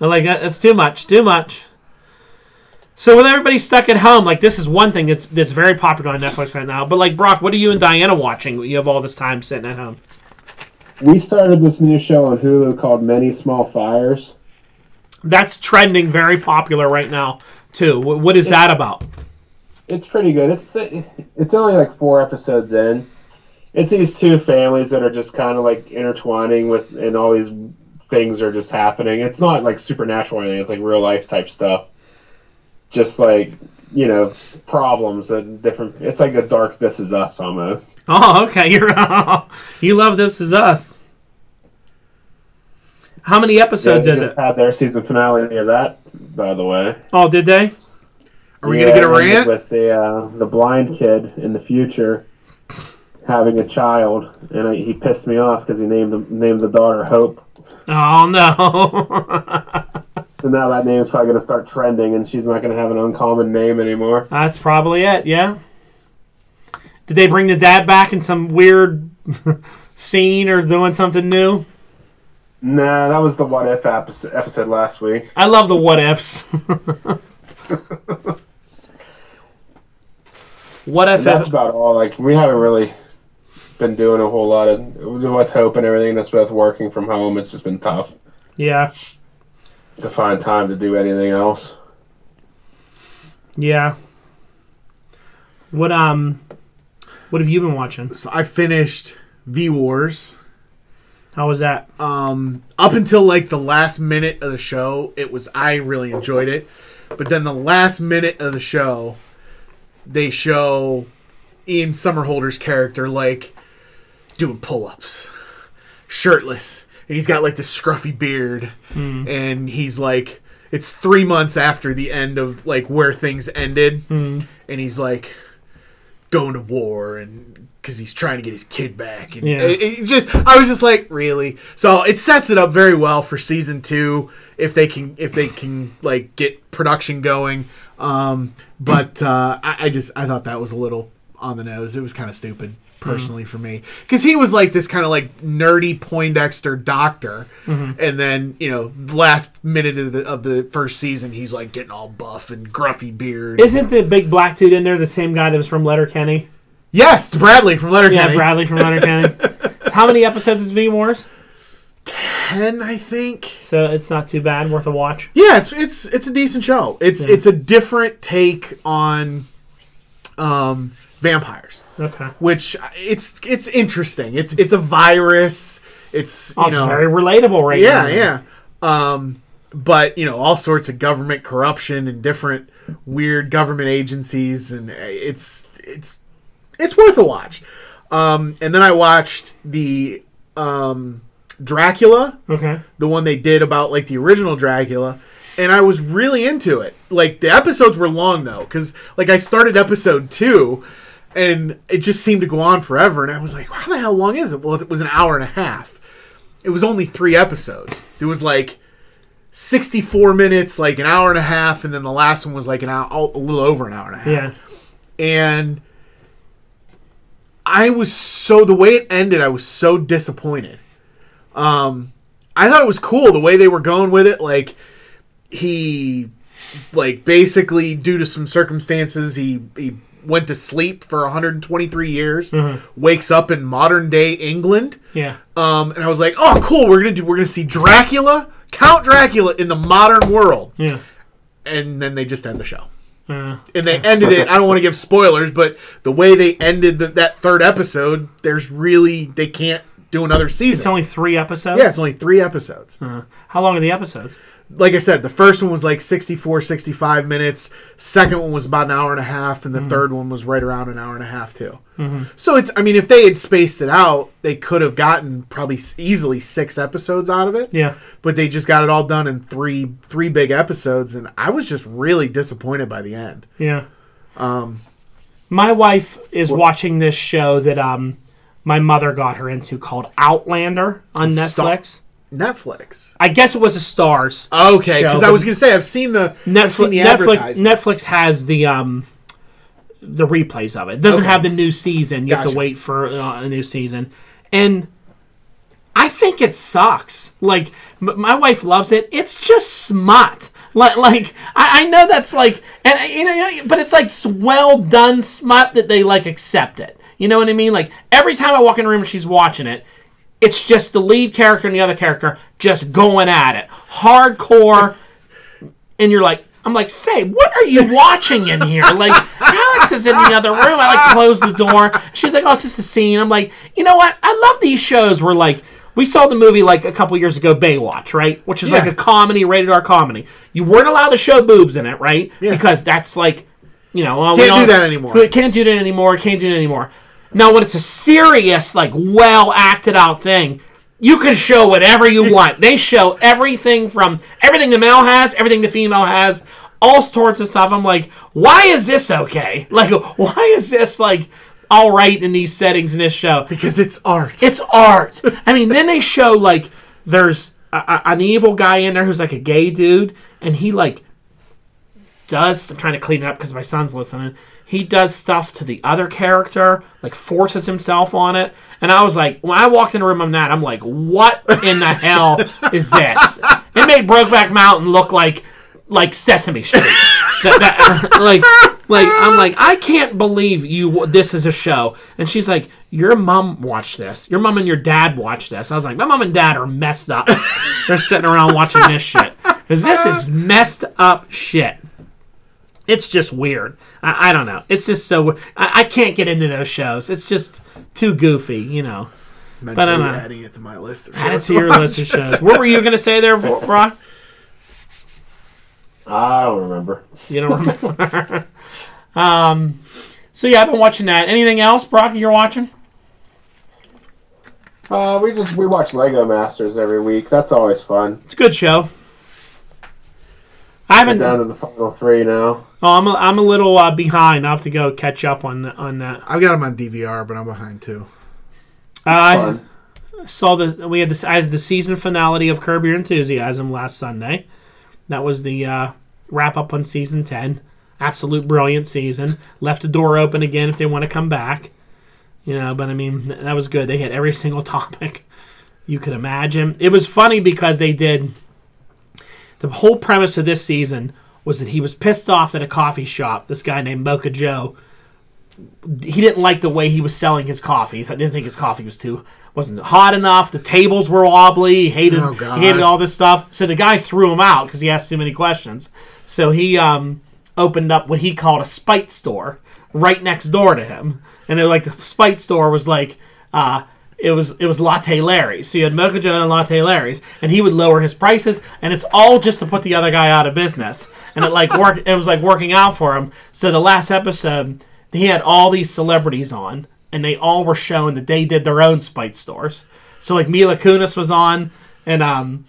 I'm like, that's too much, too much. So with everybody stuck at home, like this is one thing that's that's very popular on Netflix right now. But like Brock, what are you and Diana watching? You have all this time sitting at home. We started this new show on Hulu called Many Small Fires. That's trending very popular right now too. Wh- What is that about? It's pretty good. It's it's only like four episodes in. It's these two families that are just kind of like intertwining with, and all these things are just happening. It's not like supernatural or anything. It's like real life type stuff. Just like you know problems and different. It's like a dark This Is Us almost. Oh, okay. You're you love This Is Us. How many episodes they is just it? had their season finale of that, by the way. Oh, did they? Are we gonna get a rant? with the uh, the blind kid in the future? having a child, and I, he pissed me off because he named the named the daughter Hope. Oh no. So now that name's probably going to start trending, and she's not going to have an uncommon name anymore. That's probably it, yeah. Did they bring the dad back in some weird scene or doing something new? Nah, that was the what if episode, last week. I love the what ifs. what if That's about all. Like we haven't really been doing a whole lot of with hope and everything. That's both working from home. It's just been tough Yeah. To find time to do anything else. Yeah. What um what have you been watching? So I finished V Wars. How was that? Um, up until like the last minute of the show, it was I really enjoyed it. But then the last minute of the show, they show Ian Somerhalder's character like doing pull-ups, shirtless, and he's got like this scruffy beard, and he's like, it's three months after the end of like where things ended, and he's like going to war and because he's trying to get his kid back. And Yeah. it, it just i was just like really? So it sets it up very well for season two if they can if they can like get production going. Um but uh i, I just i thought that was a little on the nose. It was kind of stupid personally for me because he was like this kind of like nerdy poindexter doctor and then you know the last minute of the of the first season he's like getting all buff and gruffy beard Isn't the big black dude in there the same guy that was from Letterkenny? yes it's bradley from letterkenny Yeah, Bradley from Letterkenny. How many episodes is V Wars? 10 i think So it's not too bad, worth a watch. yeah it's it's it's a decent show it's Yeah. it's a different take on um vampires Okay. which it's it's interesting it's it's a virus it's you Oh, it's know very relatable right yeah now. yeah um but you know all sorts of government corruption and different weird government agencies and it's it's it's worth a watch um and then i watched the um dracula Okay. the one they did about like the original Dracula, and I was really into it. Like the episodes were long though, because like I started episode two, and it just seemed to go on forever, and I was like, how the hell long is it? Well, it was an hour and a half. It was only three episodes. It was like. 64 minutes, like an hour and a half, and then the last one was like an hour, a little over an hour and a half Yeah. and I was so the way it ended, I was so disappointed. Um, I thought it was cool the way they were going with it. Like he, like basically due to some circumstances, he he went to sleep for 123 years, wakes up in modern day England. Yeah. Um, and I was like, oh, cool. We're gonna do. We're gonna see Dracula, Count Dracula in the modern world. Yeah. And then they just end the show Uh, and they ended it. I don't want to give spoilers, but the way they ended the, that third episode, there's really they can't do another season. it's only three episodes. yeah, it's only three episodes. Uh, how long are the episodes? Like I said, the first one was like 64, 65 minutes. Second one was about an hour and a half, and the third one was right around an hour and a half too. So it's, I mean, if they had spaced it out, they could have gotten probably easily six episodes out of it. Yeah. But they just got it all done in three three big episodes, and I was just really disappointed by the end. Yeah. Um, my wife is watching this show that um my mother got her into called Outlander on. Netflix. Netflix. I guess it was a Starz. Okay, because I was gonna say I've seen the Netflix, seen the Netflix. Netflix has the um the replays of it. It doesn't Okay. have the new season. You have to wait for uh, a new season, and I think it sucks. Like m- my wife loves it. It's just smut. Like, like I, I know that's like, and you know, but it's like well done smut that they like accept it. You know what I mean? Like every time I walk in a room and she's watching it, it's just the lead character and the other character just going at it, hardcore and you're like, I'm like, say, what are you watching in here? Like, Alex is in the other room. I like close the door. She's like, oh, it's just a scene. I'm like, you know what? I love these shows where like we saw the movie like a couple years ago, Baywatch, right? Which is like a comedy, rated R comedy. You weren't allowed to show boobs in it, right? Yeah. Because that's like, you know, well, Can't do don't- that anymore. Can't do that anymore. Can't do it anymore. Now, when it's a serious, like well acted out thing, you can show whatever you want. They show everything from everything the male has, everything the female has, all sorts of stuff. I'm like, why is this okay? Like, why is this like all right in these settings in this show. because it's art. It's art. I mean, then they show like there's a, an evil guy in there who's like a gay dude, and he like does. I'm trying to clean it up because my son's listening. He does stuff to the other character, like forces himself on it. And I was like, when I walked in the room on that, I'm like, what in the hell is this? It made Brokeback Mountain look like like Sesame Street. That- that- like, like I'm like, I can't believe you. This is a show, and she's like, your mom watched this. Your mom and your dad watched this. I was like, my mom and dad are messed up. They're sitting around watching this shit because this is messed up shit. It's just weird. I, I don't know. It's just so I, I can't get into those shows. It's just too goofy, you know. Mentally but I'm, uh, adding it to my list. Of Add it shows to your watch. list of shows. What were you gonna say there, Brock? I don't remember. You don't remember. um, so yeah, I've been watching that. Anything else, Brock? You're watching? Uh, we just we watch Lego Masters every week. That's always fun. It's a good show. I We're haven't. down to the final three now. Oh, I'm a, I'm a little uh, behind. I have to go catch up on on that. I've got them on DVR, but I'm behind too. I Fun. saw the we had this as the season finale of Curb Your Enthusiasm last Sunday. That was the uh, wrap up on season ten. Absolute brilliant season. Left the door open again if they want to come back. You know, but I mean that was good. They hit every single topic you could imagine. It was funny because they did. The whole premise of this season was that he was pissed off at a coffee shop. This guy named Mocha Joe he didn't like the way he was selling his coffee. He didn't think his coffee was too wasn't hot enough. The tables were wobbly. He hated Oh, he hated all this stuff. So the guy threw him out because he asked too many questions. So he um, opened up what he called a spite store right next door to him, and it, like the spite store was like. Uh, it was it was Latte Larry's. So you had Mocha Joe and Latte Larry's, and he would lower his prices, and it's all just to put the other guy out of business. And it like worked. It was like working out for him. So the last episode, he had all these celebrities on, and they all were showing that they did their own spite stores. So like Mila Kunis was on, and um,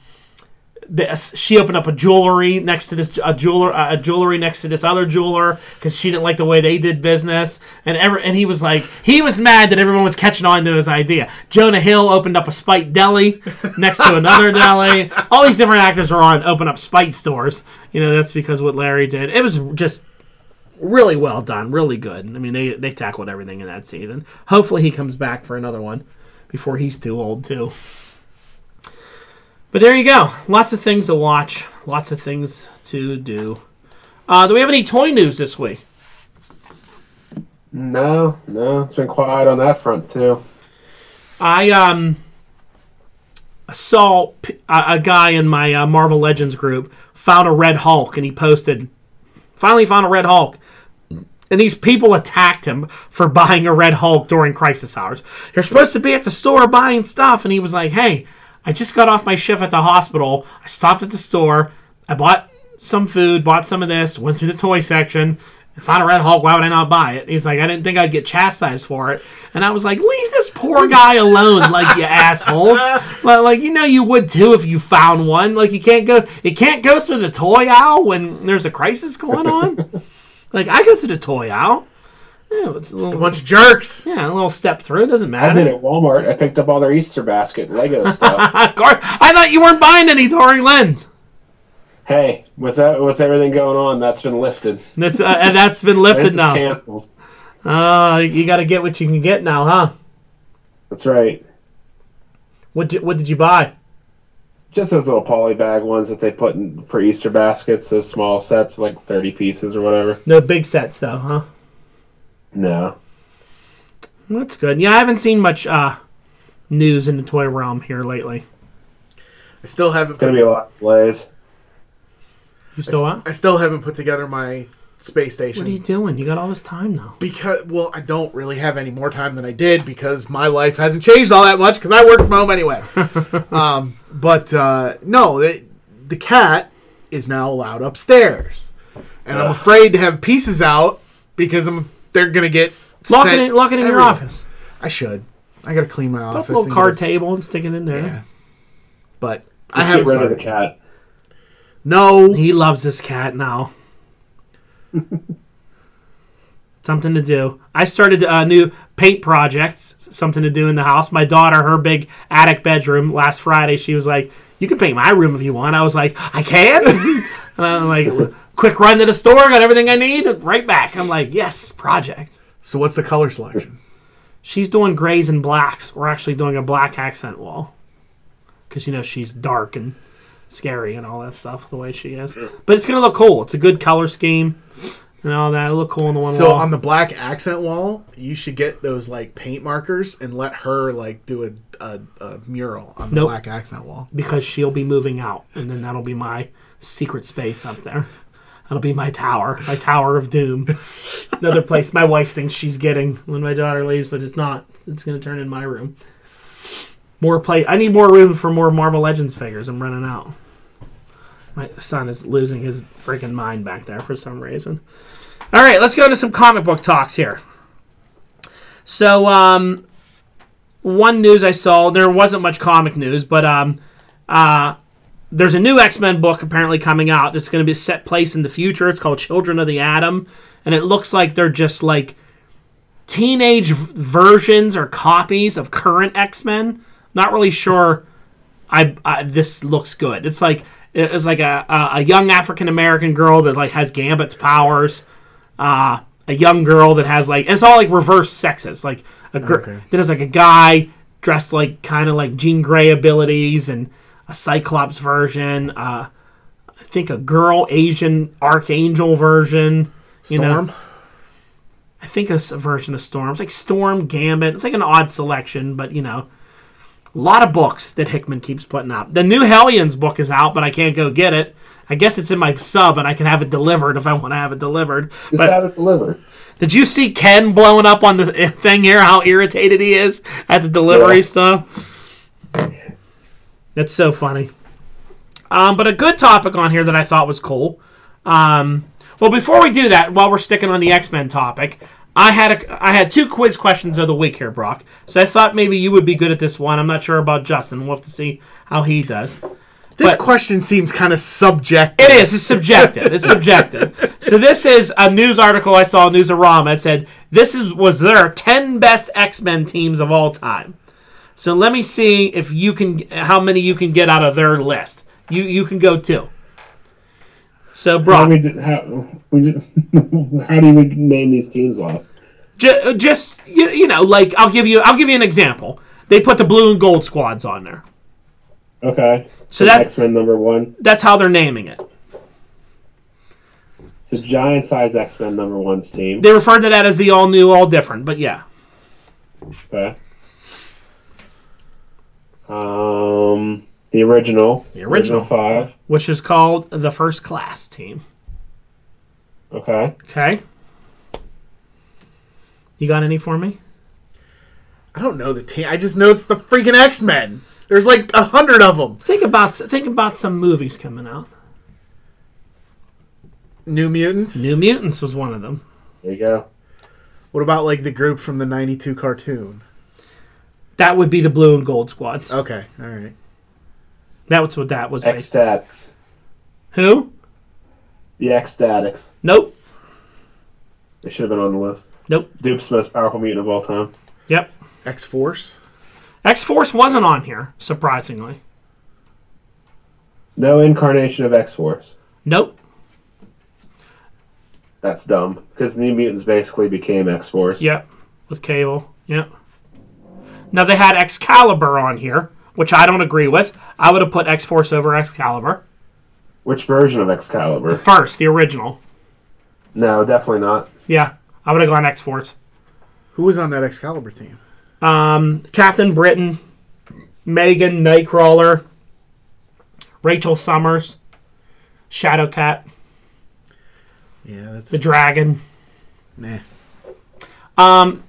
the, she opened up a jewelry next to this a jeweler a jewelry next to this other jeweler because she didn't like the way they did business. And ever and he was like he was mad that everyone was catching on to his idea. Jonah hill opened up a spite deli next to another deli. All these different actors were on open up spite stores. You know that's because what larry did. It was just really well done really good. I mean they they tackled everything in that season. Hopefully he comes back for another one before he's too old too but there you go. Lots of things to watch. Lots of things to do. Uh, do we have any toy news this week? No, no, it's been quiet on that front too. I um saw p- a, a guy in my uh, Marvel Legends group found a Red Hulk, and he posted, finally found a Red Hulk. And these people attacked him for buying a Red Hulk during crisis hours. You're supposed to be at the store buying stuff, and he was like, "Hey, I just got off my shift at the hospital. I stopped at the store. I bought some food, bought some of this, went through the toy section, and found a Red Hulk. Why would I not buy it?" He's like, "I didn't think I'd get chastised for it." And I was like, "Leave this poor guy alone, like you assholes. Like, like, you know you would too if you found one. Like you can't go, you can't go through the toy aisle when there's a crisis going on. like I go through the toy aisle." Yeah, it's a A bunch of jerks. yeah, a little step through. It doesn't I did matter. at Walmart. I picked up all their Easter basket Lego stuff. Gar- I thought you weren't buying any during Lent. hey, with that, with everything going on, that's been lifted. That's uh, and that's been lifted It's now. canceled. Uh, you got to get what you can get now, huh? That's right. What did, what did you buy? Just those little poly bag ones that they put in for Easter baskets, those small sets, like thirty pieces or whatever. No big sets though, huh? No, That's good. Yeah, I haven't seen much uh, news in the toy realm here lately. I still haven't. it's gonna Put, be a lot of delays. You still what? I still haven't put together my space station What are you doing? You got all this time now. because well, I don't really have any more time than I did because my life hasn't changed all that much because I work from home anyway. um, but uh, no, the, the cat is now allowed upstairs, and I'm afraid to have pieces out because I'm they're gonna get Lock it in, lock it in your everywhere. office. I should. I gotta clean my Put office. a little and card get table and stick it in there. Yeah, but I Just haven't get rid of the started. cat. No, He loves this cat now. something to do. I started a new paint project, something to do in the house. My daughter, her big attic bedroom, last Friday, she was like, "You can paint my room if you want." I was like, "I can," and I'm like, "Quick run to the store, got everything I need, right back." I'm like, "Yes, project." So what's the color selection? She's doing grays and blacks. We're actually doing a black accent wall because you know she's dark and scary and all that stuff the way she is. But it's gonna look cool. It's a good color scheme and all that. It'll look cool on the one wall. So wall. on the black accent wall, you should get those like paint markers and let her like do a, a, a mural on the Nope. black accent wall. because she'll be moving out, and then that'll be my secret space up there. That'll be my tower, my tower of doom. Another place my wife thinks she's getting when my daughter leaves, but it's not. It's gonna turn in my room. More play. I need more room for more Marvel Legends figures. I'm running out. My son is losing his freaking mind back there for some reason. All right, let's go into some comic book talks here. So, um, one news I saw, there wasn't much comic news, but um, uh, there's a new X Men book apparently coming out. It's going to be set place in the future. It's called Children of the Atom, and it looks like they're just like teenage v- versions or copies of current X Men. Not really sure. I, I this looks good. It's like it's like a a, a young African American girl that like has Gambit's powers. Uh, a young girl that has like it's all like reverse sexes. Like a girl Okay. then it's like a guy dressed like kind of like Jean Grey abilities and a Cyclops version. Uh, I think a girl Asian Archangel version. You know, Storm. I think a version of Storm. It's like Storm, Gambit. It's like an odd selection, but you know, a lot of books that Hickman keeps putting out. The new Hellions book is out, but I can't go get it. I guess it's in my sub, and I can have it delivered if I want to have it delivered. Just But have it delivered. did you see Ken blowing up on the thing here? How irritated he is at the delivery Yeah. stuff. That's so funny. Um, but a good topic on here that I thought was cool. Um, well, before we do that, while we're sticking on the X Men topic, I had a, I had two quiz questions of the week here, Brock. So I thought maybe you would be good at this one. I'm not sure about Justin. We'll have to see how he does. This but- question seems kind of subjective. It is. It's subjective. It's subjective. So this is a news article I saw on Newsarama. It said this is was their ten best X Men teams of all time. So let me see if you can how many you can get out of their list. You you can go too. So How Brock, we did, how just, how do we name these teams off? ju- just you, you know, like I'll give you I'll give you an example. They put the blue and gold squads on there. Okay. So that X Men number one. that's how they're naming it. It's a giant size X Men number one's team. They refer to that as the all new, all different. But yeah, Okay. Um, the original. The original. five. which is called the first class team. Okay. Okay. You got any for me? I don't know the team. I just know it's the freaking X Men. There's like a hundred of them. Think about think about some movies coming out. New Mutants. New Mutants was one of them. There you go. What about like the group from the '92 cartoon? That would be the Blue and Gold Squad. Okay, all right. That was what that was. X Based. Who? The X Statix. Nope. They should have been on the list. Nope. Doop's most powerful mutant of all time. Yep. X Force. X Force wasn't on here, surprisingly. No incarnation of X Force. Nope. That's dumb because New Mutants basically became X Force. Yep. With Cable. Yep. Now they had Excalibur on here, which I don't agree with. I would have put X Force over Excalibur. Which version of Excalibur? The First, the original. No, definitely not. Yeah. I would have gone X Force. Who was on that Excalibur team? Um, Captain Britain, Meggan, Nightcrawler, Rachel Summers, Shadowcat, Yeah, that's the Dragon. nah. Um,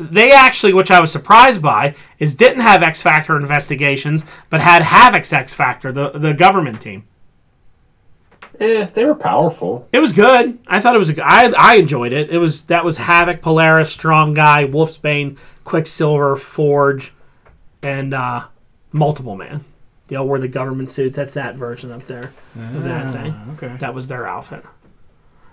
they actually, which I was surprised by, is didn't have X Factor investigations, but had Havok's X Factor, the the government team. Eh, they were powerful. It was good. I thought it was. A, I I enjoyed it. It was that was Havok, Polaris, Strong Guy, Wolfsbane, Quicksilver, Forge, and uh, Multiple Man. They all wore the government suits. That's that version up there of that thing. Ah, okay. That was their outfit.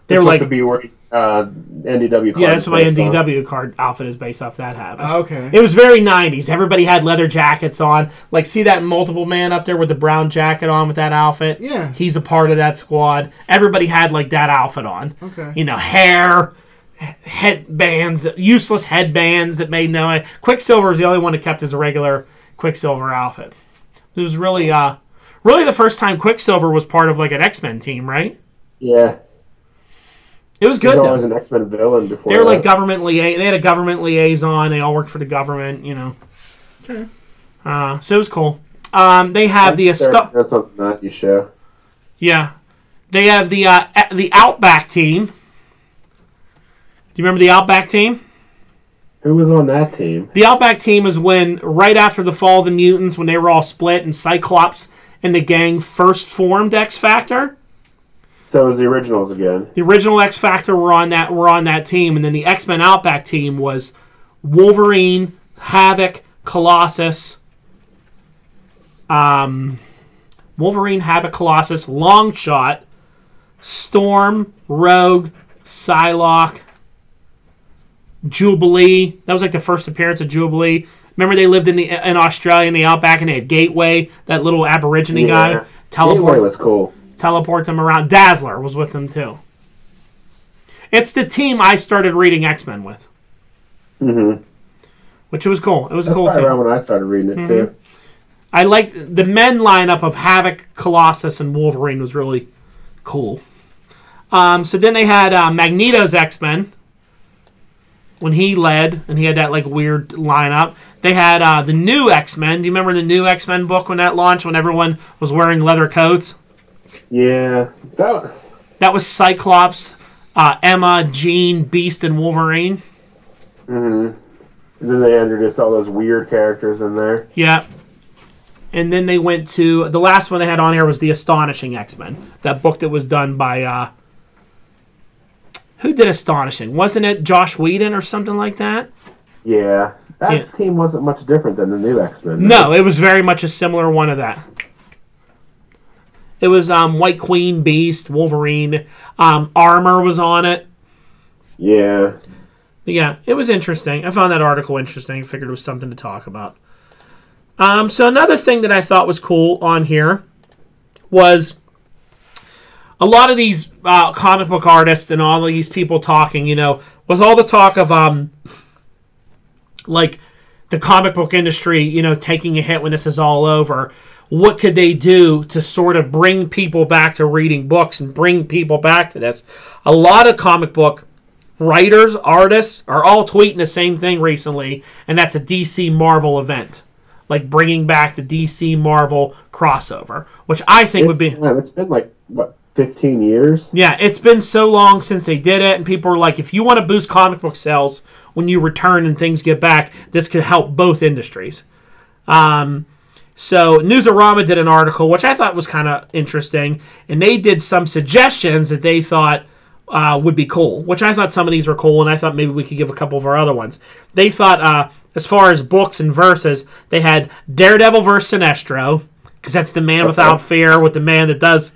They were Supposed like, to be wearing uh, NDW. card. yeah, that's cards my based on. NDW card outfit is based off that habit. Okay. It was very 90s. Everybody had leather jackets on. Like, see that multiple man up there with the brown jacket on with that outfit? Yeah. He's a part of that squad. Everybody had, like, that outfit on. Okay. You know, hair, headbands, useless headbands that made no. Quicksilver was the only one that kept his regular Quicksilver outfit. It was really, uh, really the first time Quicksilver was part of, like, an X Men team, right? Yeah, It was he good, was though. an X Men villain before. They were like government lia- They had a government liaison. They all worked for the government, you know. Okay. Uh, so it was cool. Um, they have the They're- Asto- That's on the Nike show. yeah, they have the uh, the Outback team. Do you remember the Outback team? Who was on that team? The Outback team is when right after the fall of the mutants, when they were all split, and Cyclops and the gang first formed X Factor. So it was the originals again. The original X Factor were on that were on that team, and then the X Men Outback team was Wolverine, Havok, Colossus, um, Wolverine, Havok, Colossus, Longshot, Storm, Rogue, Psylocke, Jubilee. That was like the first appearance of Jubilee. Remember they lived in the in Australia in the Outback, and they had Gateway, that little Aborigine guy, Gateway teleport was cool. Teleport them around. Dazzler was with them too. It's the team I started reading X Men with, Mm-hmm. which was cool. It was a That's cool team. around when I started reading it too. I liked the men lineup of Havok, Colossus, and Wolverine was really cool. Um, so then they had uh, Magneto's X Men when he led, and he had that like weird lineup. They had uh, the new X Men. Do you remember the new X Men book when that launched? When everyone was wearing leather coats. Yeah, that That was Cyclops, uh, Emma, Jean, Beast, and Wolverine. Mhm. And then they introduced all those weird characters in there. Yeah. And then they went to the last one they had on here was the Astonishing X Men. That book that was done by uh who did Astonishing? Wasn't it Joss Whedon or something like that? Yeah, that Yeah. team wasn't much different than the new X Men. No, it was very much a similar one of that. It was um, White Queen, Beast, Wolverine, um, Armor was on it. Yeah, But yeah, it was interesting. I found that article interesting. Figured it was something to talk about. Um, so another thing that I thought was cool on here was a lot of these uh, comic book artists and all these people talking. You know, with all the talk of um, like the comic book industry, you know, taking a hit when this is all over. What could they do to sort of bring people back to reading books and bring people back to this? A lot of comic book writers, artists are all tweeting the same thing recently, and that's a DC Marvel event, like bringing back the DC Marvel crossover, which I think it's, would be. it's been like what fifteen years. Yeah, it's been so long since they did it, and people are like, if you want to boost comic book sales when you return and things get back, this could help both industries. Um, so Newsarama did an article which I thought was kind of interesting, and they did some suggestions that they thought uh, would be cool. Which I thought some of these were cool, and I thought maybe we could give a couple of our other ones. They thought, uh, as far as books and verses, they had Daredevil versus Sinestro, because that's the man without fear with the man that does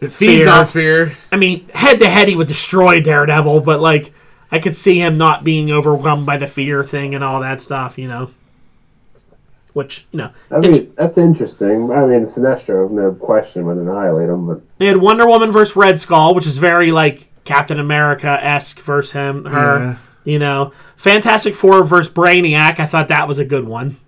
It feeds Fear. off fear. I mean, head to head, he would destroy Daredevil, but like, I could see him not being overwhelmed by the fear thing and all that stuff, you know. Which you know, I mean, that's interesting. I mean, Sinestro, no question, would annihilate him, but they had Wonder Woman versus Red Skull, which is very like Captain America esque versus him, her. Yeah. You know, Fantastic Four versus Brainiac. I thought that was a good one.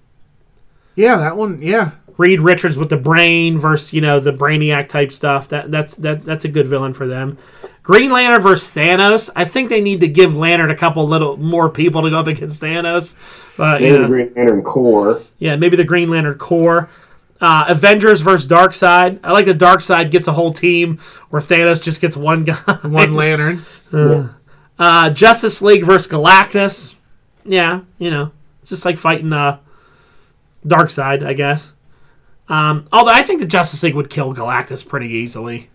Yeah, that one. Yeah, Reed Richards with the brain versus you know the Brainiac type stuff. That that's that that's a good villain for them. Green Lantern versus Thanos. I think they need to give Lantern a couple little more people to go up against Thanos. But you maybe know, the Green Lantern Corps. yeah, maybe the Green Lantern Corps. Uh, Avengers versus Darkseid. I like the Darkseid gets a whole team where Thanos just gets one guy. one lantern. Uh, Justice League versus Galactus. Yeah, you know, it's just like fighting the Darkseid, I guess. Um, although I think the Justice League would kill Galactus pretty easily.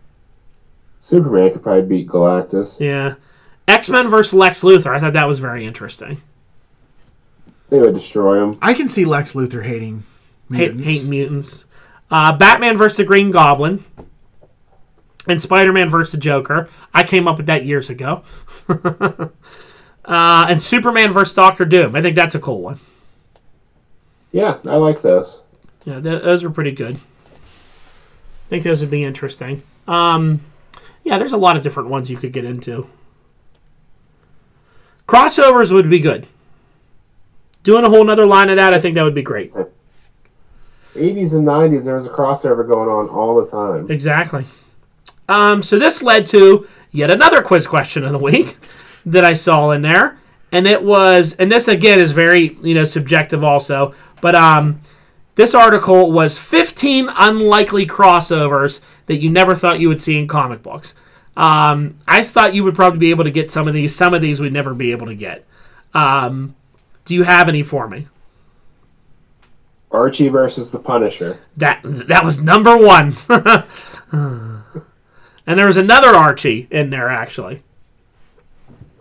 Superman could probably beat Galactus. Yeah. X Men versus Lex Luthor. I thought that was very interesting. They would destroy him. I can see Lex Luthor hating Hate, mutants. hate mutants. Uh, Batman versus the Green Goblin. and Spider-Man versus the Joker. I came up with that years ago. uh, and Superman versus Doctor Doom. I think that's a cool one. Yeah, I like those. Yeah, th- those are pretty good. I think those would be interesting. Um, yeah, there's a lot of different ones you could get into. Crossovers would be good. Doing a whole nother line of that, I think that would be great. 80s and 90s, there was a crossover going on all the time. Exactly. Um, so this led to yet another quiz question of the week that I saw in there, and it was, and this again is very you know subjective also, but um, this article was 15 unlikely crossovers that you never thought you would see in comic books. Um, I thought you would probably be able to get some of these. Some of these we'd never be able to get. Um, do you have any for me? Archie versus the Punisher. That that was number one. and there was another Archie in there actually.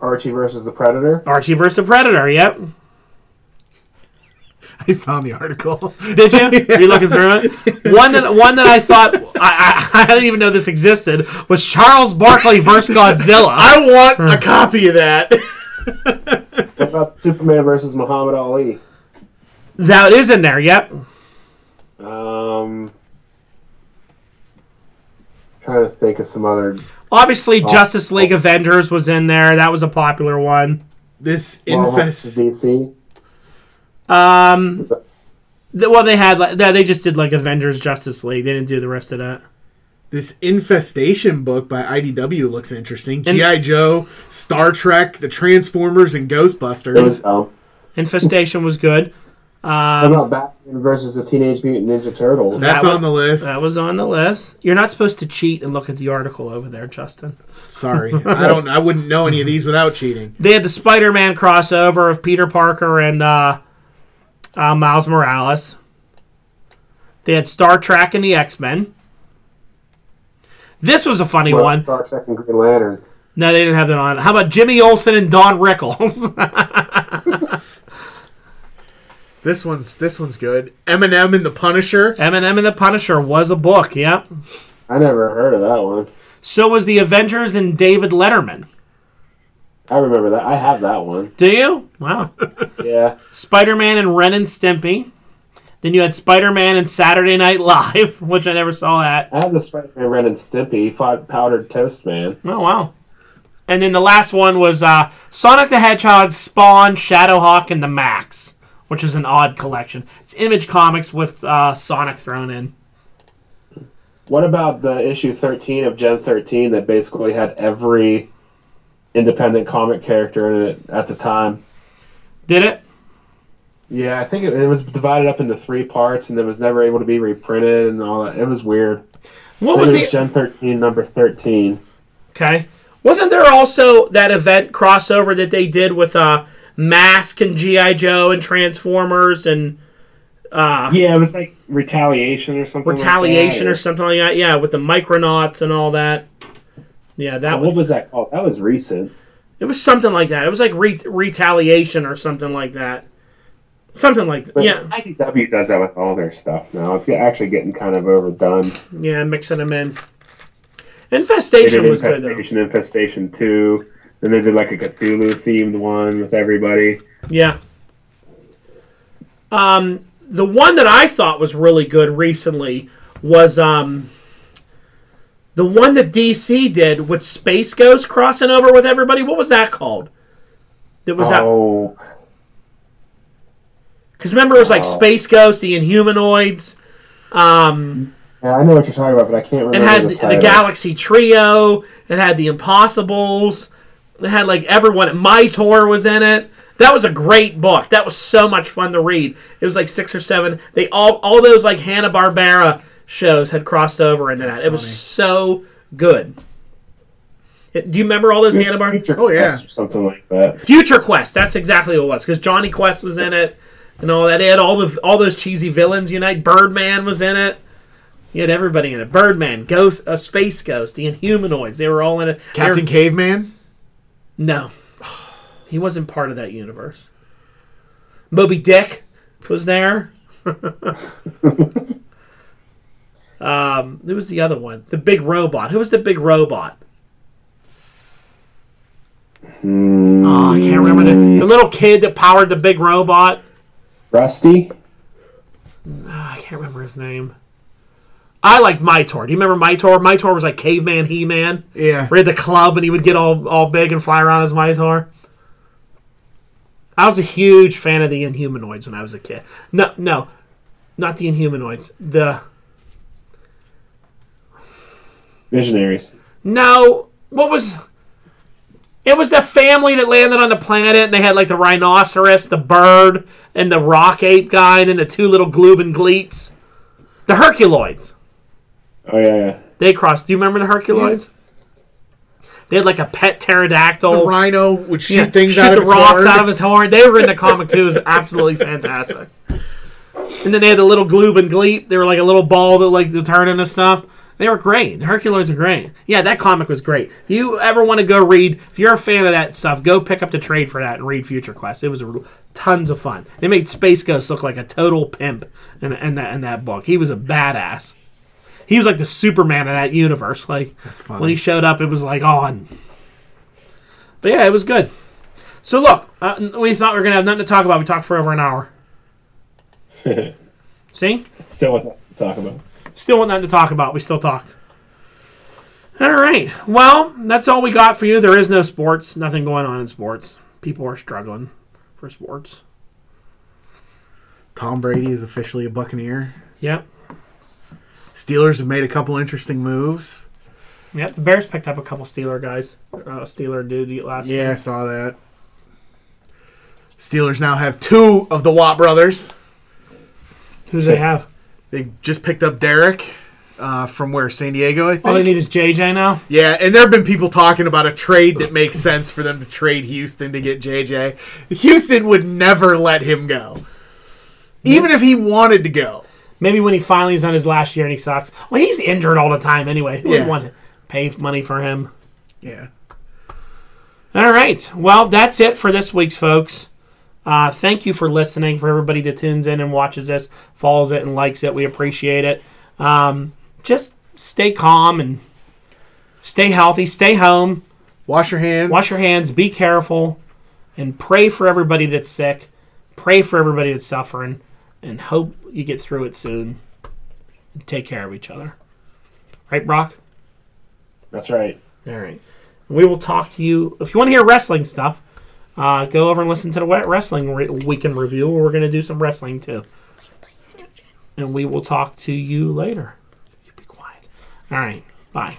Archie versus the Predator. Archie versus the Predator. Yep. I found the article. Did you? Are you looking through it? One that one that I thought I, I, I didn't even know this existed was Charles Barkley versus Godzilla. I want a copy of that. What about Superman versus Muhammad Ali? That is in there. Yep. Um, trying to think of some other. Obviously, Justice League Avengers was in there. That was a popular one. This Marvel infest. DC. Um, th- well, they had like they just did like Avengers, Justice League. They didn't do the rest of that. This infestation book by IDW looks interesting. GI Joe, Star Trek, the Transformers, and Ghostbusters. Was dumb. Infestation was good. What Um, about Batman versus the Teenage Mutant Ninja Turtles? That's that was- on the list. that was on the list. You're not supposed to cheat and look at the article over there, Justin. Sorry, I don't. I wouldn't know any of these without cheating. They had the Spider-Man crossover of Peter Parker and uh, uh, Miles Morales. They had Star Trek and the X-Men. This was a funny Well, one. Star Trek and Green Lantern. No, they didn't have that on. How about Jimmy Olsen and Don Rickles? This one's this one's good. Eminem and the Punisher. Eminem and the Punisher was a book. Yep. I never heard of that one. So was the Avengers and David Letterman. I remember that. I have that one. Do you? Wow. Yeah. Spider-Man and Ren and Stimpy. Then you had Spider-Man and Saturday Night Live, which I never saw that. I have the Spider-Man Ren and Stimpy. He fought Powdered Toast Man. Oh wow. And then the last one was uh, Sonic the Hedgehog, Spawn, Shadowhawk, and the Maxx, which is an odd collection. It's Image Comics with uh, Sonic thrown in. What about the issue 13 of Gen 13 that basically had every independent comic character in it at the time? Did it? Yeah, I think it, it was divided up into three parts and it was never able to be reprinted and all that. It was weird. What was it the was Gen 13, number 13. okay? Wasn't there also that event crossover that they did with uh, Mask and GI Joe and Transformers and uh, Yeah, it was like Retaliation or something. Retaliation like or something like that? Yeah, with the Micronauts and all that. Yeah, that What was that called? That was recent. it was something like that. It was like re- Retaliation or something like that. Something like But yeah, IDW does that with all their stuff now. It's actually getting kind of overdone. yeah, mixing them in. Infestation was good though. Infestation, Infestation 2. Then they did like a Cthulhu themed one with everybody. Yeah. Um, the one that I thought was really good recently was um, the one that DC did with Space Ghost crossing over with everybody. What was that called? That was that oh, because remember it was like Oh. Space Ghost, the Inhumanoids, um, yeah, I know what you're talking about, but I can't remember. it had the, the, the. Galaxy Trio. It had the Impossibles. It had like everyone. Mightor was in it. That was a great book. That was so much fun to read. It was like six or seven. They all all those like Hanna Barbera shows had crossed over into that. It was so good. It- do you remember all those Hanna Barbera? Oh, yeah. Quest or something like that. Future Quest. That's exactly what it was because Jonny Quest was in it and all that. They had all the all those cheesy villains unite. Birdman was in it. You had everybody in it. Birdman, Ghost, a Space Ghost, the Inhumanoids. They were all in it. They were- Captain Caveman. No, he wasn't part of that universe. Moby Dick was there. Um, who was the other one? The big robot. Who was the big robot? Oh, I can't remember the, the little kid that powered the big robot. Rusty. Ah, I can't remember his name. I like Mightor. Do you remember Mightor? Mightor was like caveman He Man. Yeah. We had the club and he would get all, all big and fly around as Mightor. I was a huge fan of the Inhumanoids when I was a kid. No, no, not the Inhumanoids. The Visionaries. no, what was? It was the family that landed on the planet, and they had like the rhinoceros, the bird, and the rock ape guy, and then the two little Gloop and Gleets. The Herculoids. Oh yeah, yeah. They crossed. Do you remember the Herculoids? They had like a pet pterodactyl. The rhino would shoot Yeah, things shoot out of the rocks horn. out of his horn. They were in the comic too. It was absolutely fantastic. And then they had the little gloop and gleep. They were like a little ball that like to turn into stuff. They were great. The Herculoids are great. Yeah, that comic was great. If you ever want to go read, if you're a fan of that stuff, go pick up the trade for that and read Future Quest. It was a, tons of fun. They made Space Ghost look like a total pimp in, in that in that book. He was a badass. He was like the Superman of that universe. Like when he showed up, it was like on. But yeah, it was good. So look, uh, we thought we were gonna have nothing to talk about. We talked for over an hour. See, Still what to talk about. Still want nothing to talk about. We still talked. All right. Well, that's all we got for you. There is no sports. Nothing going on in sports. People are struggling for sports. Tom Brady is officially a Buccaneer. Yep. Steelers have made a couple interesting moves. Yep. The Bears picked up a couple Steeler guys. Uh, Steeler dude last year. Yeah, I saw that. Steelers now have two of the Watt brothers. Who do they have? They just picked up Derek uh, from where San Diego, I think. All they need is JJ now. yeah, and there have been people talking about a trade that makes sense for them to trade Houston to get JJ. Houston would never let him go, even if he wanted to go. Maybe when he finally is on his last year and he sucks. Well, he's injured all the time anyway. Who would want to pay money for him? Yeah. All right. Well, that's it for this week's folks. Uh, thank you for listening. For everybody that tunes in and watches this, follows it, and likes it, we appreciate it. Um, just stay calm and stay healthy. Stay home. Wash your hands. Wash your hands. Be careful, and pray for everybody that's sick. Pray for everybody that's suffering, and hope you get through it soon. Take care of each other. Right, Brock? That's right. All right. We will talk to you. If you want to hear wrestling stuff, uh, go over and listen to the Wet Wrestling re- Weekend Review. Where we're going to do some wrestling too. And we will talk to you later. You be quiet. All right. Bye.